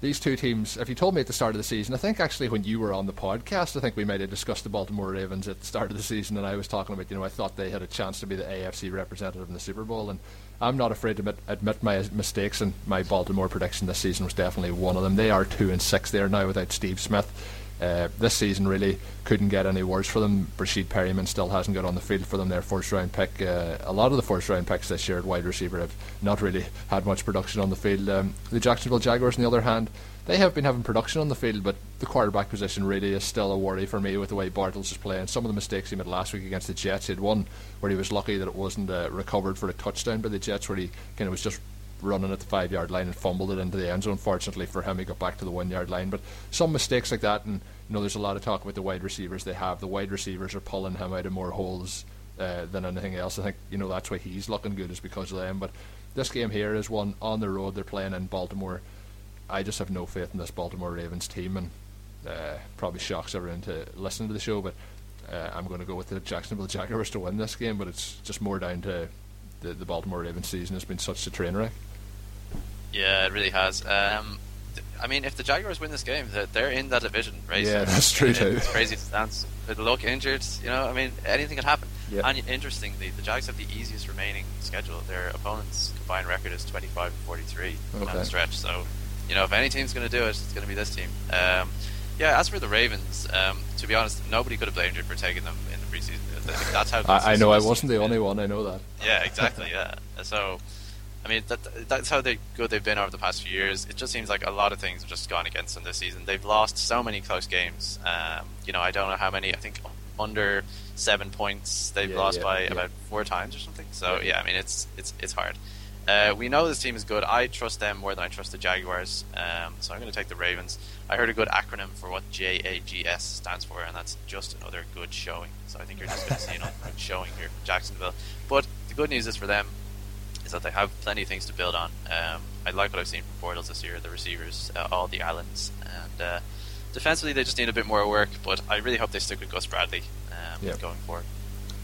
these two teams. If you told me at the start of the season, I think actually when you were on the podcast, I think we might have discussed the Baltimore Ravens at the start of the season, and I was talking about, you know, I thought they had a chance to be the AFC representative in the Super Bowl, and I'm not afraid to admit, admit my mistakes, and my Baltimore prediction this season was definitely one of them. They are two and six there now without Steve Smith. Uh, this season really couldn't get any worse for them. Breshad Perriman still hasn't got on the field for them. Their first round pick. Uh, a lot of the first round picks this year at wide receiver have not really had much production on the field. Um, the Jacksonville Jaguars, on the other hand, they have been having production on the field, but the quarterback position really is still a worry for me with the way Bortles is playing. Some of the mistakes he made last week against the Jets, he had one where he was lucky that it wasn't uh, recovered for a touchdown by the Jets, where he kind of was just running at the five yard line and fumbled it into the end zone. Fortunately for him, he got back to the one yard line. But some mistakes like that, and you know, there's a lot of talk about the wide receivers they have. The wide receivers are pulling him out of more holes uh, than anything else. I think you know that's why he's looking good is because of them. But this game here is one on the road. They're playing in Baltimore. I just have no faith in this Baltimore Ravens team, and uh, probably shocks everyone to listen to the show. But uh, I'm going to go with the Jacksonville [laughs] Jaguars to win this game. But it's just more down to the, the Baltimore Ravens season has been such a train wreck. Yeah, it really has. Um, I mean, if the Jaguars win this game, they're in that division right? Yeah, that's true too. It's crazy to dance. With Luck injured, you know, I mean, anything can happen. Yeah. And interestingly, the Jags have the easiest remaining schedule. Their opponents' combined record is 25 and 43 okay. down the stretch. So, you know, if any team's going to do it, it's going to be this team. Um, yeah, as for the Ravens, um, to be honest, nobody could have blamed you for taking them in the preseason. that's how. [laughs] I, I know I wasn't the only one. I know that. Yeah, exactly. Yeah. So, I mean, that that's how they good they've been over the past few years. It just seems like a lot of things have just gone against them this season. They've lost so many close games. Um, you know, I don't know how many. I think under seven points they've Yeah, lost yeah, by yeah. about four times or something. So Yeah. I mean, it's it's it's hard. Uh, we know this team is good. I trust them more than I trust the Jaguars. Um, so I'm going to take the Ravens. I heard a good acronym for what JAGS stands for, and that's just another good showing. So I think you're just going to see another good showing here from Jacksonville. But the good news is for them is that they have plenty of things to build on. Um, I like what I've seen from Bortles this year, the receivers, uh, all the Allens, and uh, defensively they just need a bit more work. But I really hope they stick with Gus Bradley um, Yeah. going forward.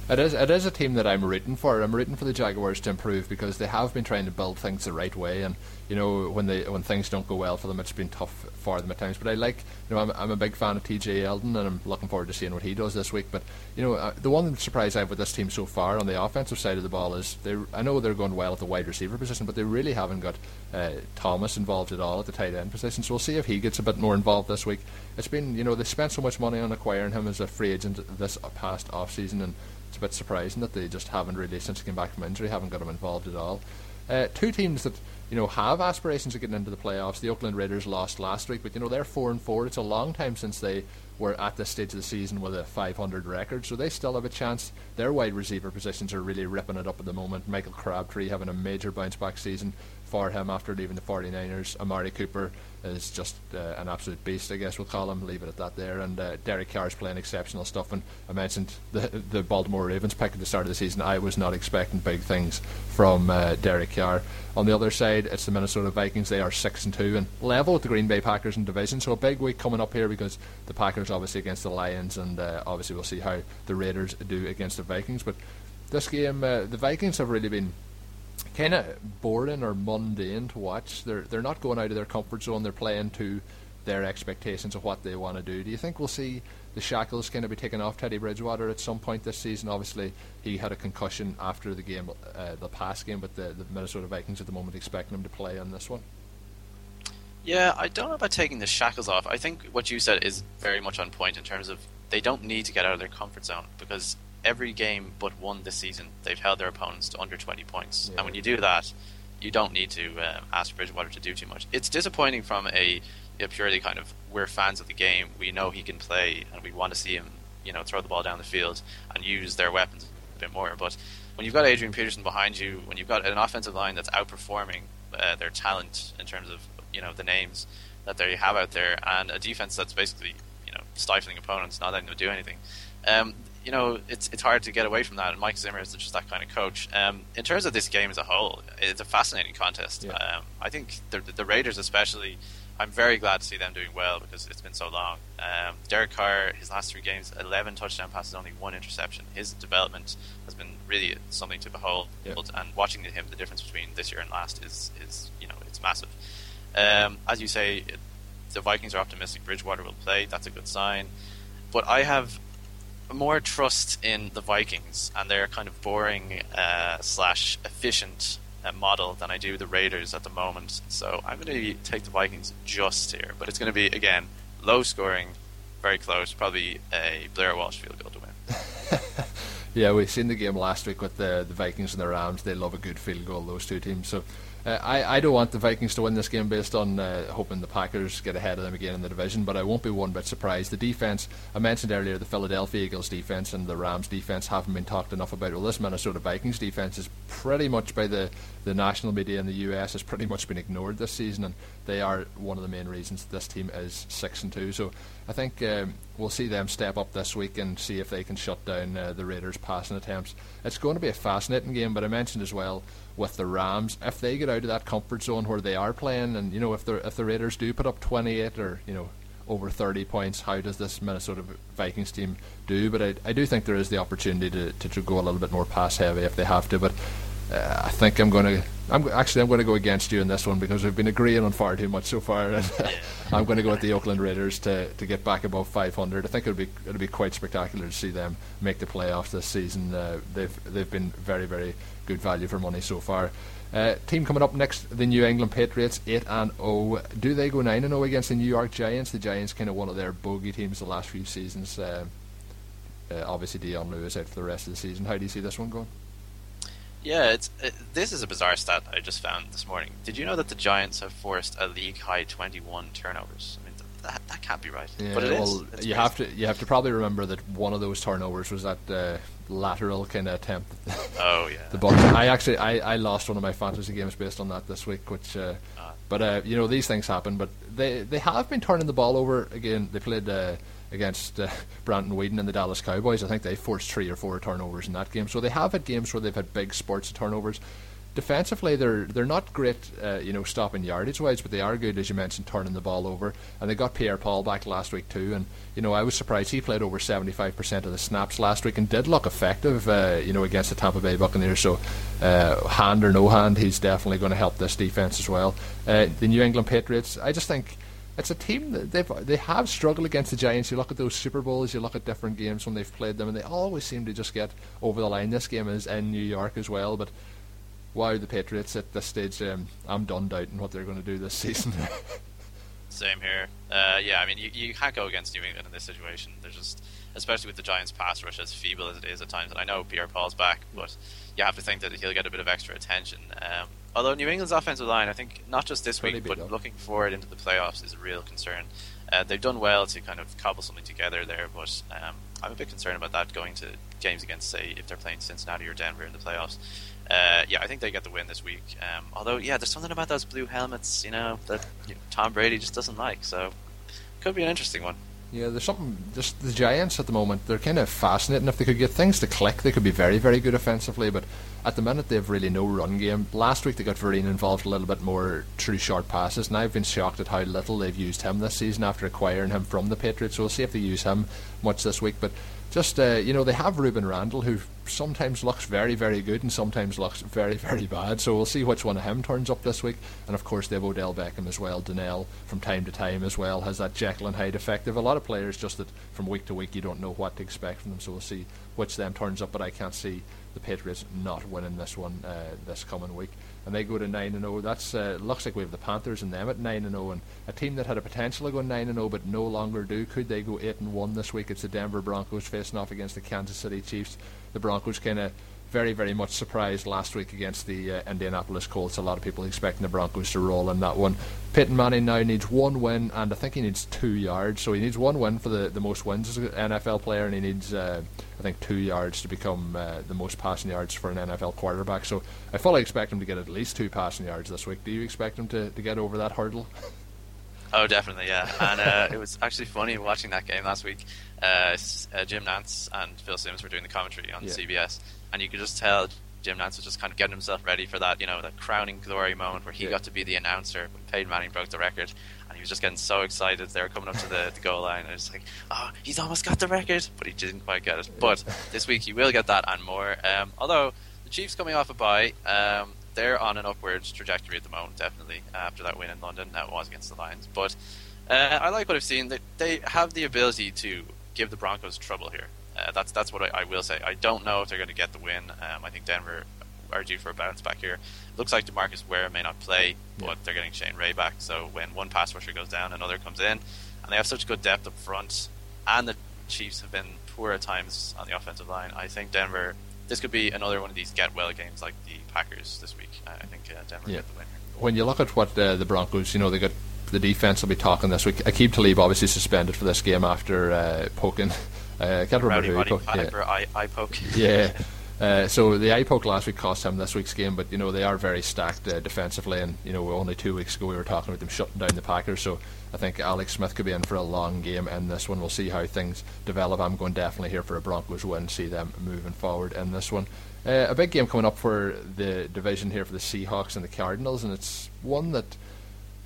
It is. It is a team that I'm rooting for. I'm rooting for the Jaguars to improve because they have been trying to build things the right way, and you know when they when things don't go well for them, it's been tough for them at times. But I like, you know, I'm, I'm a big fan of TJ Yeldon, and I'm looking forward to seeing what he does this week. But you know, uh, the one surprise I have with this team so far on the offensive side of the ball is they. I know they're going well at the wide receiver position, but they really haven't got uh, Thomas involved at all at the tight end position. So we'll see if he gets a bit more involved this week. It's been, you know, they spent so much money on acquiring him as a free agent this past off season, and it's a bit surprising that they just haven't really, since he came back from injury, haven't got him involved at all. Uh, two teams that you know have aspirations of getting into the playoffs. The Oakland Raiders lost last week, but you know they're four and four. It's a long time since they were at this stage of the season with a 500 record, so they still have a chance. Their wide receiver positions are really ripping it up at the moment. Michael Crabtree having a major bounce back season for him after leaving the 49ers. Amari Cooper is just uh, an absolute beast, I guess we'll call him. Leave it at that there. And uh, Derek is playing exceptional stuff. And I mentioned the the Baltimore Ravens pick at the start of the season. I was not expecting big things from uh, Derek Carr. On the other side, it's the Minnesota Vikings. They are six and two and level with the Green Bay Packers in division. So a big week coming up here because the Packers obviously against the Lions, and uh, obviously we'll see how the Raiders do against the Vikings. But this game, uh, the Vikings have really been kind of boring or mundane to watch. They're they're not going out of their comfort zone. They're playing to their expectations of what they want to do. Do you think we'll see the shackles kind of be taken off Teddy Bridgewater at some point this season? Obviously, he had a concussion after the game, uh, the past game, but the, the Minnesota Vikings at the moment expecting him to play on this one. Yeah, I don't know about taking the shackles off. I think what you said is very much on point in terms of they don't need to get out of their comfort zone because every game but one this season they've held their opponents to under 20 points. Yeah. And when you do that, you don't need to um, ask Bridgewater to do too much. It's disappointing from a, a purely kind of we're fans of the game, we know he can play, and we want to see him, you know, throw the ball down the field and use their weapons a bit more. But when you've got Adrian Peterson behind you, when you've got an offensive line that's outperforming uh, their talent in terms of you know the names that they have out there, and a defense that's basically you know stifling opponents, not letting them do anything. Um, you know, it's it's hard to get away from that. And Mike Zimmer is just that kind of coach. Um, in terms of this game as a whole, it's a fascinating contest. Yeah. Um, I think the, the Raiders, especially, I'm very glad to see them doing well because it's been so long. Um, Derek Carr, his last three games, 11 touchdown passes, only one interception. His development has been really something to behold. Yeah. And watching him, the difference between this year and last is, is you know, it's massive. Um, as you say, the Vikings are optimistic Bridgewater will play. That's a good sign. But I have more trust in the Vikings and their kind of boring uh, slash efficient uh, model than I do the Raiders at the moment. So I'm going to take the Vikings just here, but it's going to be again low scoring, very close, probably a Blair Walsh field goal to win. [laughs] Yeah, we've seen the game last week with the the Vikings and the Rams. They love a good field goal, those two teams. So uh, I I don't want the Vikings to win this game based on uh, hoping the Packers get ahead of them again in the division. But I won't be one bit surprised. The defense I mentioned earlier, the Philadelphia Eagles defense and the Rams defense haven't been talked enough about. Well, this Minnesota Vikings defense is pretty much by the the national media in the US has pretty much been ignored this season, and they are one of the main reasons this team is six and two. So I think um, we'll see them step up this week and see if they can shut down uh, the Raiders' passing attempts. It's going to be a fascinating game, but I mentioned as well with the Rams, if they get out of that comfort zone where they are playing, and you know if the if the Raiders do put up 28 or you know over 30 points, how does this Minnesota Vikings team do? But I, I do think there is the opportunity to, to, to go a little bit more pass heavy if they have to. But uh, I think I'm going to. I'm actually I'm going to go against you in this one because we've been agreeing on far too much so far. [laughs] And I'm going to go with the Oakland Raiders to, to get back above 500. I think it'll be it'll be quite spectacular to see them make the playoffs this season. Uh, they've they've been very very good value for money so far. Uh, team coming up next, the New England Patriots, eight and zero. Do they go nine and zero against the New York Giants? The Giants kind of one of their bogey teams the last few seasons. Uh, uh, obviously Dion Lewis out for the rest of the season. How do you see this one going? Yeah, it's it, this is a bizarre stat I just found this morning. Did you know that the Giants have forced a league high 21 turnovers? I mean, that, that can't be right. Yeah, but it well, is. You crazy. have to you have to probably remember that one of those turnovers was that uh, lateral kind of attempt. [laughs] Oh yeah. the Bucs. I actually I, I lost one of my fantasy games based on that this week, which. Uh, Ah. but uh, you know these things happen. But they they have been turning the ball over again. They played uh, against uh, Brandon Weeden and the Dallas Cowboys. I think they forced three or four turnovers in that game. So they have had games where they've had big sports turnovers. Defensively, they're they're not great, uh, you know, stopping yardage wise, but they are good, as you mentioned, turning the ball over. And they got Pierre Paul back last week too. And you know, I was surprised he played over seventy five percent of the snaps last week and did look effective, uh, you know, against the Tampa Bay Buccaneers. So, uh, hand or no hand, he's definitely going to help this defense as well. Uh, the New England Patriots, I just think it's a team that they've they have struggled against the Giants. You look at those Super Bowls, you look at different games when they've played them, and they always seem to just get over the line. This game is in New York as well, but wow, the Patriots at this stage, um, I'm done doubting what they're going to do this [laughs] season. Same here. Uh, yeah, I mean, you, you can't go against New England in this situation. They're just, especially with the Giants' pass rush as feeble as it is at times. And I know Pierre Paul's back, but you have to think that he'll get a bit of extra attention. Um, although New England's offensive line, I think not just this week, but up. looking forward into the playoffs is a real concern. Uh, they've done well to kind of cobble something together there, but um, I'm a bit concerned about that going to games against, say, if they're playing Cincinnati or Denver in the playoffs. Uh, yeah, I think they get the win this week. Um, although, yeah, there's something about those blue helmets, you know, that you know, Tom Brady just doesn't like. So, could be an interesting one. Yeah, there's something. Just the Giants at the moment, they're kind of fascinating. If they could get things to click, they could be very, very good offensively. But at the minute, they've really no run game. Last week, they got Vereen involved a little bit more through short passes, and I've been shocked at how little they've used him this season after acquiring him from the Patriots. So we'll see if they use him much this week. But just uh, you know, they have Rueben Randle, who sometimes looks very, very good and sometimes looks very, [laughs] very bad. So we'll see which one of him turns up this week. And of course, they have Odell Beckham as well. Donnell from time to time as well has that Jekyll and Hyde effect. They a lot of players just that from week to week you don't know what to expect from them. So we'll see which of them turns up. But I can't see the Patriots not winning this one uh, this coming week. And they go to nine and zero. That's uh, looks like we have the Panthers and them at nine and zero, and a team that had a potential of going nine and zero, but no longer do. Could they go eight and one this week? It's the Denver Broncos facing off against the Kansas City Chiefs. The Broncos kind of very, very much surprised last week against the uh, Indianapolis Colts. A lot of people expecting the Broncos to roll in that one. Peyton Manning now needs one win, and I think he needs two yards. So he needs one win for the, the most wins as an NFL player, and he needs, uh, I think, two yards to become uh, the most passing yards for an NFL quarterback. So I fully expect him to get at least two passing yards this week. Do you expect him to, to get over that hurdle? [laughs] Oh, definitely, yeah. And uh, it was actually funny watching that game last week. Uh, uh, Jim Nantz and Phil Simms were doing the commentary on Yeah. CBS, and you could just tell Jim Nantz was just kind of getting himself ready for that, you know, that crowning glory moment where he Yeah. got to be the announcer when Peyton Manning broke the record, and he was just getting so excited. They were coming up to the, the goal line, and it was like, oh, he's almost got the record, but he didn't quite get it. But this week he will get that and more. Um, although the Chiefs coming off a bye, um, they're on an upward trajectory at the moment, definitely after that win in London. That was against the Lions, but uh, I like what I've seen. That they have the ability to give the Broncos trouble here. Uh, that's that's what I, I will say. I don't know if they're going to get the win. Um, I think Denver are due for a bounce back here. Looks like DeMarcus Ware may not play, but Yeah. they're getting Shane Ray back. So when one pass rusher goes down, another comes in, and they have such good depth up front. And the Chiefs have been poor at times on the offensive line. I think Denver. This could be another one of these get well games like the Packers this week. I think uh, Denver Yeah. get the win. here. when you look at what uh, the Broncos, you know, they got the defense will be talking this week. Aqib Talib obviously suspended for this game after uh, poking. [laughs] Uh, I can't Rowdy remember who he poked. Yeah. Eye, eye poke. yeah. [laughs] Uh, so the poke last week cost him this week's game, but you know they are very stacked uh, defensively, and you know only two weeks ago we were talking about them shutting down the Packers. So I think Alex Smith could be in for a long game in this one. We'll see how things develop. I'm going definitely here for a Broncos win, see them moving forward in this one. Uh, a big game coming up for the division here for the Seahawks and the Cardinals, and it's one that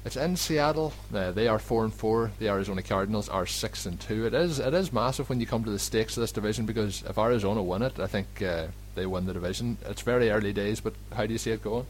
it's in Seattle. Uh, they are four and four. The Arizona Cardinals are six and two. It is it is massive when you come to the stakes of this division because if Arizona win it, I think uh, they win the division. It's very early days, but how do you see it going?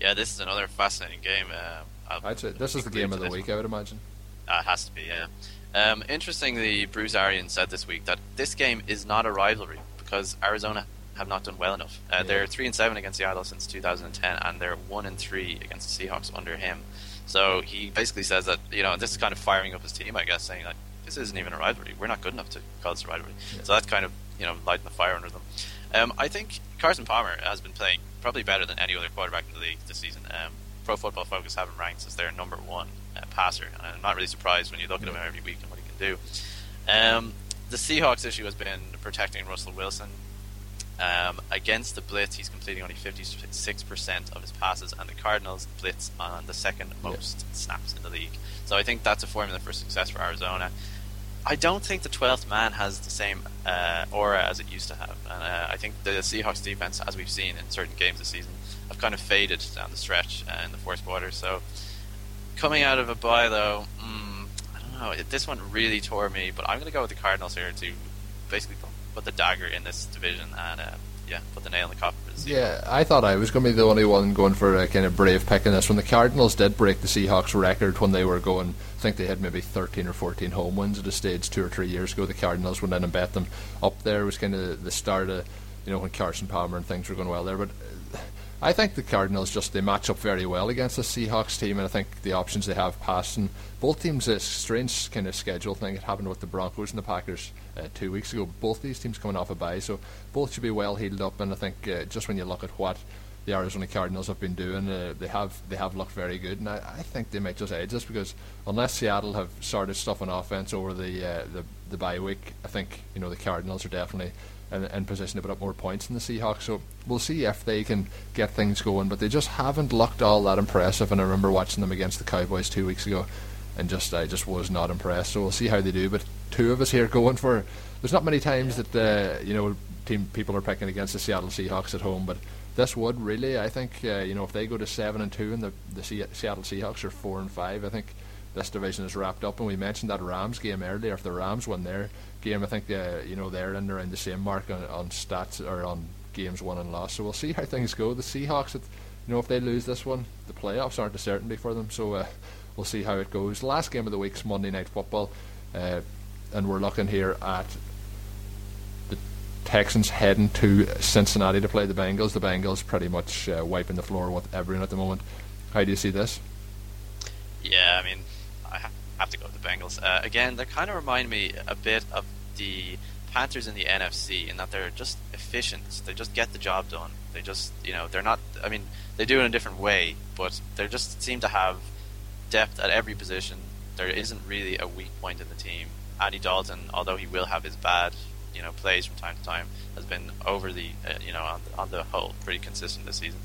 Yeah, this is another fascinating game. Uh, I'd say this is the game of the week. one. I would imagine. Uh, it has to be, yeah. Um, interestingly, Bruce Arians said this week that this game is not a rivalry because Arizona have not done well enough. Uh, Yeah. They're three and seven against Seattle since 2010, and they're one and three against the Seahawks under him. So he basically says that you know this is kind of firing up his team, I guess, saying that this isn't even a rivalry. We're not good enough to call this a rivalry. Yeah. So that's kind of you know lighting the fire under them. Um, I think Carson Palmer has been playing probably better than any other quarterback in the league this season. Um, Pro Football Focus have him ranked as their number one uh, passer, and I'm not really surprised when you look at him every week and what he can do. Um, the Seahawks issue has been protecting Russell Wilson. Um, against the blitz, he's completing only 56% of his passes, and the Cardinals blitz on the second most yeah. snaps in the league. So I think that's a formula for success for Arizona. I don't think the 12th man has the same uh, aura as it used to have. And uh, I think the Seahawks defense, as we've seen in certain games this season, have kind of faded down the stretch uh, in the fourth quarter. So coming out of a bye, though, mm, I don't know. This one really tore me, but I'm going to go with the Cardinals here to basically put the dagger in this division and uh, yeah, put the nail in the coffin. Yeah, I thought I was going to be the only one going for a kind of brave pick in this one. The Cardinals did break the Seahawks record when they were going. I think they had maybe 13 or 14 home wins at a stage two or three years ago. The Cardinals went in and bet them up there. Was kind of the start of you know when Carson Palmer and things were going well there, but. I think the Cardinals just they match up very well against the Seahawks team, and I think the options they have passing both teams a strange kind of schedule thing. It happened with the Broncos and the Packers uh, two weeks ago. Both these teams coming off a bye, so both should be well healed up. And I think uh, just when you look at what the Arizona Cardinals have been doing, uh, they have they have looked very good, and I, I, think they might just edge this because unless Seattle have started stuff on offense over the uh, the the bye week, I think you know the Cardinals are definitely in, in position to put up more points than the Seahawks. So we'll see if they can get things going, but they just haven't looked all that impressive. And I remember watching them against the Cowboys two weeks ago, and just I just was not impressed. So we'll see how they do. But two of us here going for. There's not many times that uh, you know team people are picking against the Seattle Seahawks at home, but this would really, I think, uh, you know, if they go to seven and two and the the Seattle Seahawks are four and five, I think this division is wrapped up. And we mentioned that Rams game earlier. If the Rams win their game, I think uh, you know they're in around the same mark on, on stats or on games won and lost. So we'll see how things go. The Seahawks, you know, if they lose this one, the playoffs aren't a certainty for them. So uh, we'll see how it goes. Last game of the week's Monday Night Football, uh, and we're looking here at the Texans heading to Cincinnati to play the Bengals. The Bengals pretty much uh, wiping the floor with everyone at the moment. How do you see this? Yeah, I mean, I have to go Bengals. Uh, again, they kind of remind me a bit of the Panthers in the NFC in that they're just efficient. They just get the job done. They just, you know, they're not. I mean, they do it in a different way, but they just seem to have depth at every position. There isn't really a weak point in the team. Andy Dalton, although he will have his bad, you know, plays from time to time, has been over the, uh, you know, on on the whole pretty consistent this season.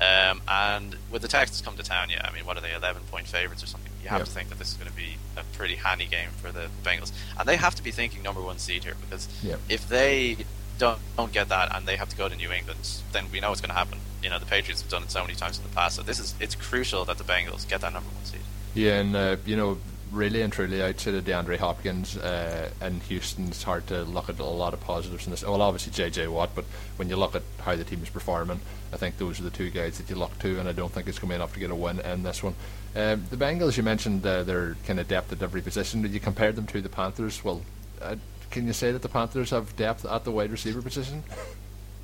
Um, and with the Texans come to town, yeah, I mean, what are they, 11 point favourites or something? You have to think that this is going to be a pretty handy game for the Bengals. And they have to be thinking number one seed here because if they don't, don't get that and they have to go to New England, then we know what's going to happen. You know, the Patriots have done it so many times in the past. So this is it's crucial that the Bengals get that number one seed. Yeah, and uh, you know, really and truly outside of DeAndre Hopkins uh, in Houston, it's hard to look at a lot of positives in this. Well, obviously JJ Watt, but when you look at how the team is performing, I think those are the two guys that you look to, and I don't think it's going to be enough to get a win in this one. Um, the Bengals, you mentioned uh, their kind of depth at every position. Did you compare them to the Panthers? Well, uh, can you say that the Panthers have depth at the wide receiver position?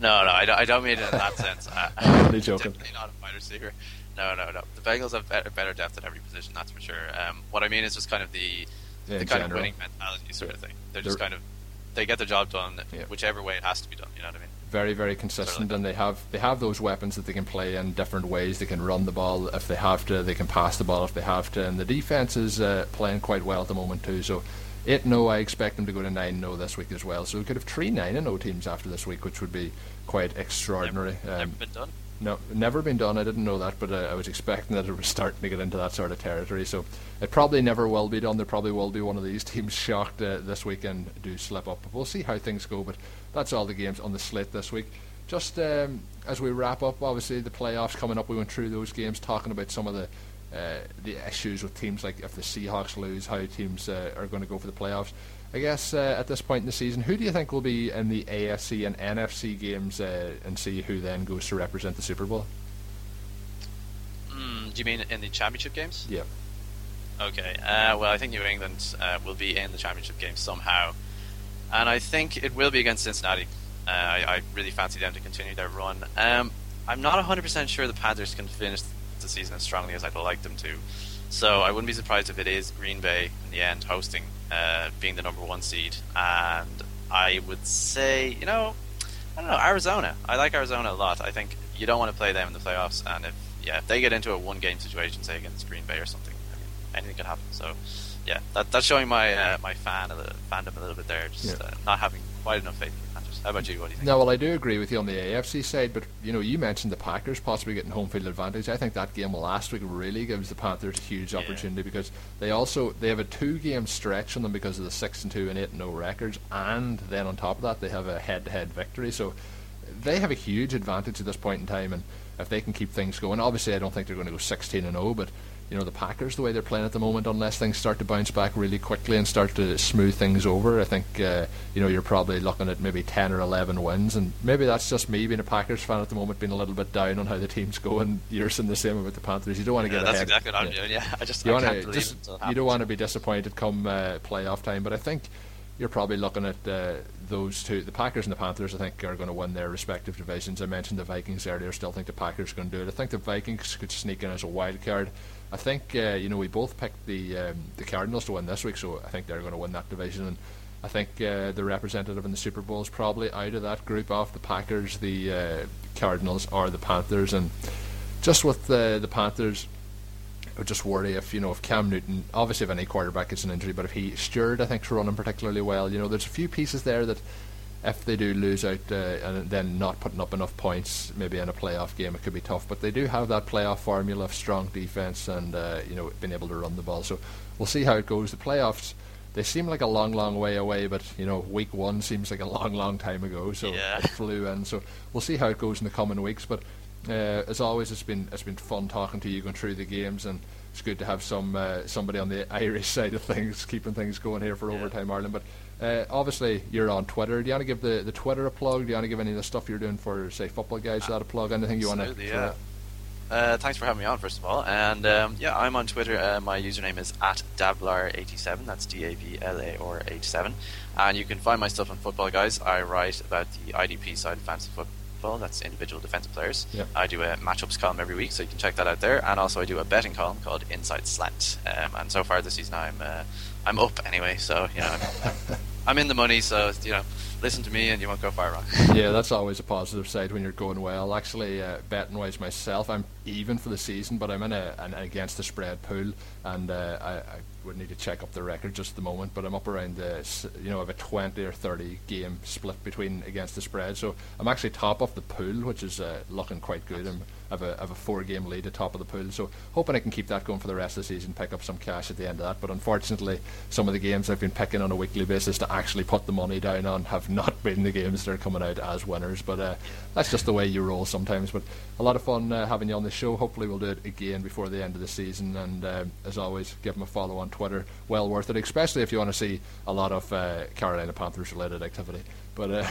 No, no, I don't, I don't mean it in that sense. [laughs] I, only [laughs] joking. Definitely not a wide receiver. No, no, no. The Bengals have better, better depth at every position, that's for sure. Um, what I mean is just kind of the yeah, the kind general. of winning mentality sort of thing. They're, They're just kind of they get the job done yeah. whichever way it has to be done. You know what I mean? Very, very consistent, and they have they have those weapons that they can play in different ways. They can run the ball if they have to. They can pass the ball if they have to, and the defense is uh, playing quite well at the moment too. So. 8 0, I expect them to go to 9 0 this week as well. So we could have three 9 0 teams after this week, which would be quite extraordinary. Never, um, been done. No, never been done. I didn't know that, but uh, I was expecting that it was starting to get into that sort of territory. So it probably never will be done. There probably will be one of these [laughs] teams shocked uh, this weekend do slip up. But we'll see how things go. But that's all the games on the slate this week. Just um, as we wrap up, obviously the playoffs coming up. We went through those games, talking about some of the uh, the issues with teams like if the Seahawks lose, how teams uh, are going to go for the playoffs. I guess uh, at this point in the season, who do you think will be in the AFC and NFC games, uh, and see who then goes to represent the Super Bowl? Mm, do you mean in the championship games? Yeah. Okay. Uh, well, I think New England uh, will be in the championship game somehow, and I think it will be against Cincinnati. Uh, I, I, really fancy them to continue their run. Um, I'm not 100% sure the Panthers can finish the season as strongly as I'd like them to. So I wouldn't be surprised if it is Green Bay in the end hosting uh, being the number one seed, and I would say, you know, I don't know, Arizona. I like Arizona a lot. I think you don't want to play them in the playoffs, and if yeah, if they get into a one game situation, say against Green Bay or something, I mean, anything could happen. So yeah, that, that's showing my uh, my fan a little, fandom a little bit there, just yeah. uh, not having quite enough faith in the Panthers. How about you? What do you think? No, well, I do agree with you on the AFC side, but you know, you mentioned the Packers possibly getting home field advantage. I think that game last week really gives the Panthers a huge yeah. opportunity because they also they have a two game stretch on them because of the six and two and eight and no records, and then on top of that they have a head to head victory. So they have a huge advantage at this point in time, and if they can keep things going, obviously I don't think they're going to go 16 and 0, but you know the Packers the way they're playing at the moment, unless things start to bounce back really quickly and start to smooth things over, I think uh, you know you're probably looking at maybe 10 or 11 wins, and maybe that's just me being a Packers fan at the moment, being a little bit down on how the team's going. You're saying the same about the Panthers. You don't want to yeah, get that's ahead. exactly what I'm doing. Yeah, I just you I can't just, you don't want to be disappointed come uh, playoff time, but I think you're probably looking at uh, those two. The Packers and the Panthers, I think, are going to win their respective divisions. I mentioned the Vikings earlier. Still think the Packers are going to do it. I think the Vikings could sneak in as a wild card. I think uh, you know we both picked the um, the Cardinals to win this week, so I think they're going to win that division. And I think uh, the representative in the Super Bowl is probably out of that group off the Packers, the uh, Cardinals, or the Panthers. And just with the the Panthers, I would just worry if you know if Cam Newton, obviously if any quarterback gets an injury, but if he Stewart, I think, is running particularly well. You know, there's a few pieces there that if they do lose out uh, and then not putting up enough points, maybe in a playoff game, it could be tough. But they do have that playoff formula of strong defense and uh, you know being able to run the ball. So we'll see how it goes. The playoffs. They seem like a long, long way away, but you know, week one seems like a long, long time ago. So yeah. it flew in. So we'll see how it goes in the coming weeks. But uh, as always, it's been it's been fun talking to you, going through the games, and it's good to have some uh, somebody on the [laughs] Irish side of things keeping things going here for yeah. Overtime Ireland. But uh, obviously, you're on Twitter. Do you want to give the, the Twitter a plug? Do you want to give any of the stuff you're doing for, say, football guys? Is that a plug? Anything you want to? Yeah. Uh, thanks for having me on, first of all. And um, yeah, I'm on Twitter. Uh, my username is at Davlar87. That's D A V L A R 87. And you can find my stuff on Football Guys. I write about the IDP side of fantasy football. That's individual defensive players. Yep. I do a matchups column every week, so you can check that out there. And also, I do a betting column called Inside Slant. Um, and so far this season, I'm uh, I'm up anyway. So you know, I'm, [laughs] I'm in the money. So you know, listen to me and you won't go far wrong. yeah, that's always a positive side when you're going well. Actually, uh, betting wise myself, I'm even for the season, but I'm in a, an against the spread pool, and uh, I, I, would need to check up the record just at the moment. But I'm up around the you know of a 20 or 30 game split between against the spread, so I'm actually top of the pool, which is uh, looking quite good. I'm have a, have a four game lead at top of the pool. So hoping I can keep that going for the rest of the season, pick up some cash at the end of that. But unfortunately, some of the games I've been picking on a weekly basis to actually put the money down on have not [laughs] been the games that are coming out as winners. But uh, that's just the way you roll sometimes. But a lot of fun uh, having you on the show. Hopefully, we'll do it again before the end of the season. And uh, as always, give them a follow on Twitter. Well worth it, especially if you want to see a lot of uh, Carolina Panthers related activity. But uh,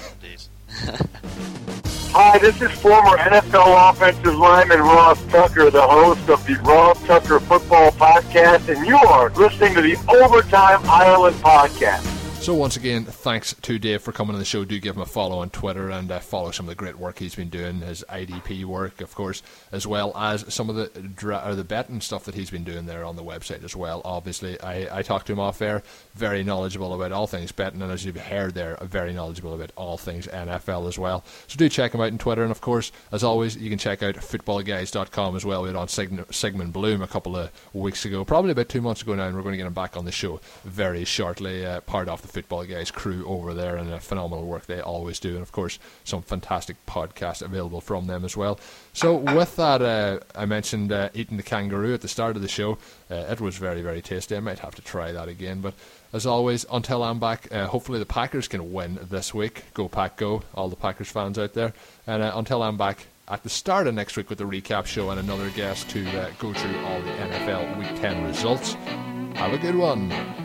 [laughs] Hi, this is former NFL offensive lineman Ross Tucker, the host of the Ross Tucker Football Podcast, and you are listening to the Overtime Ireland Podcast. So once again, thanks to Dave for coming on the show. Do give him a follow on Twitter and uh, follow some of the great work he's been doing, his IDP work, of course, as well as some of the dra- the betting stuff that he's been doing there on the website as well. Obviously, I, I talked to him off air, very knowledgeable about all things betting, and as you've heard there, very knowledgeable about all things NFL as well. So do check him out on Twitter, and of course, as always, you can check out footballguys.com as well. We had on Sig- Sigmund Bloom a couple of weeks ago, probably about two months ago now, and we're going to get him back on the show very shortly, uh, part of the Football Guys crew over there and the phenomenal work they always do. And of course, some fantastic podcasts available from them as well. So, with that, uh, I mentioned uh, eating the kangaroo at the start of the show. Uh, it was very, very tasty. I might have to try that again. But as always, until I'm back, uh, hopefully the Packers can win this week. Go, Pack, go. All the Packers fans out there. And uh, until I'm back, at the start of next week with the recap show and another guest to uh, go through all the NFL Week 10 results. Have a good one.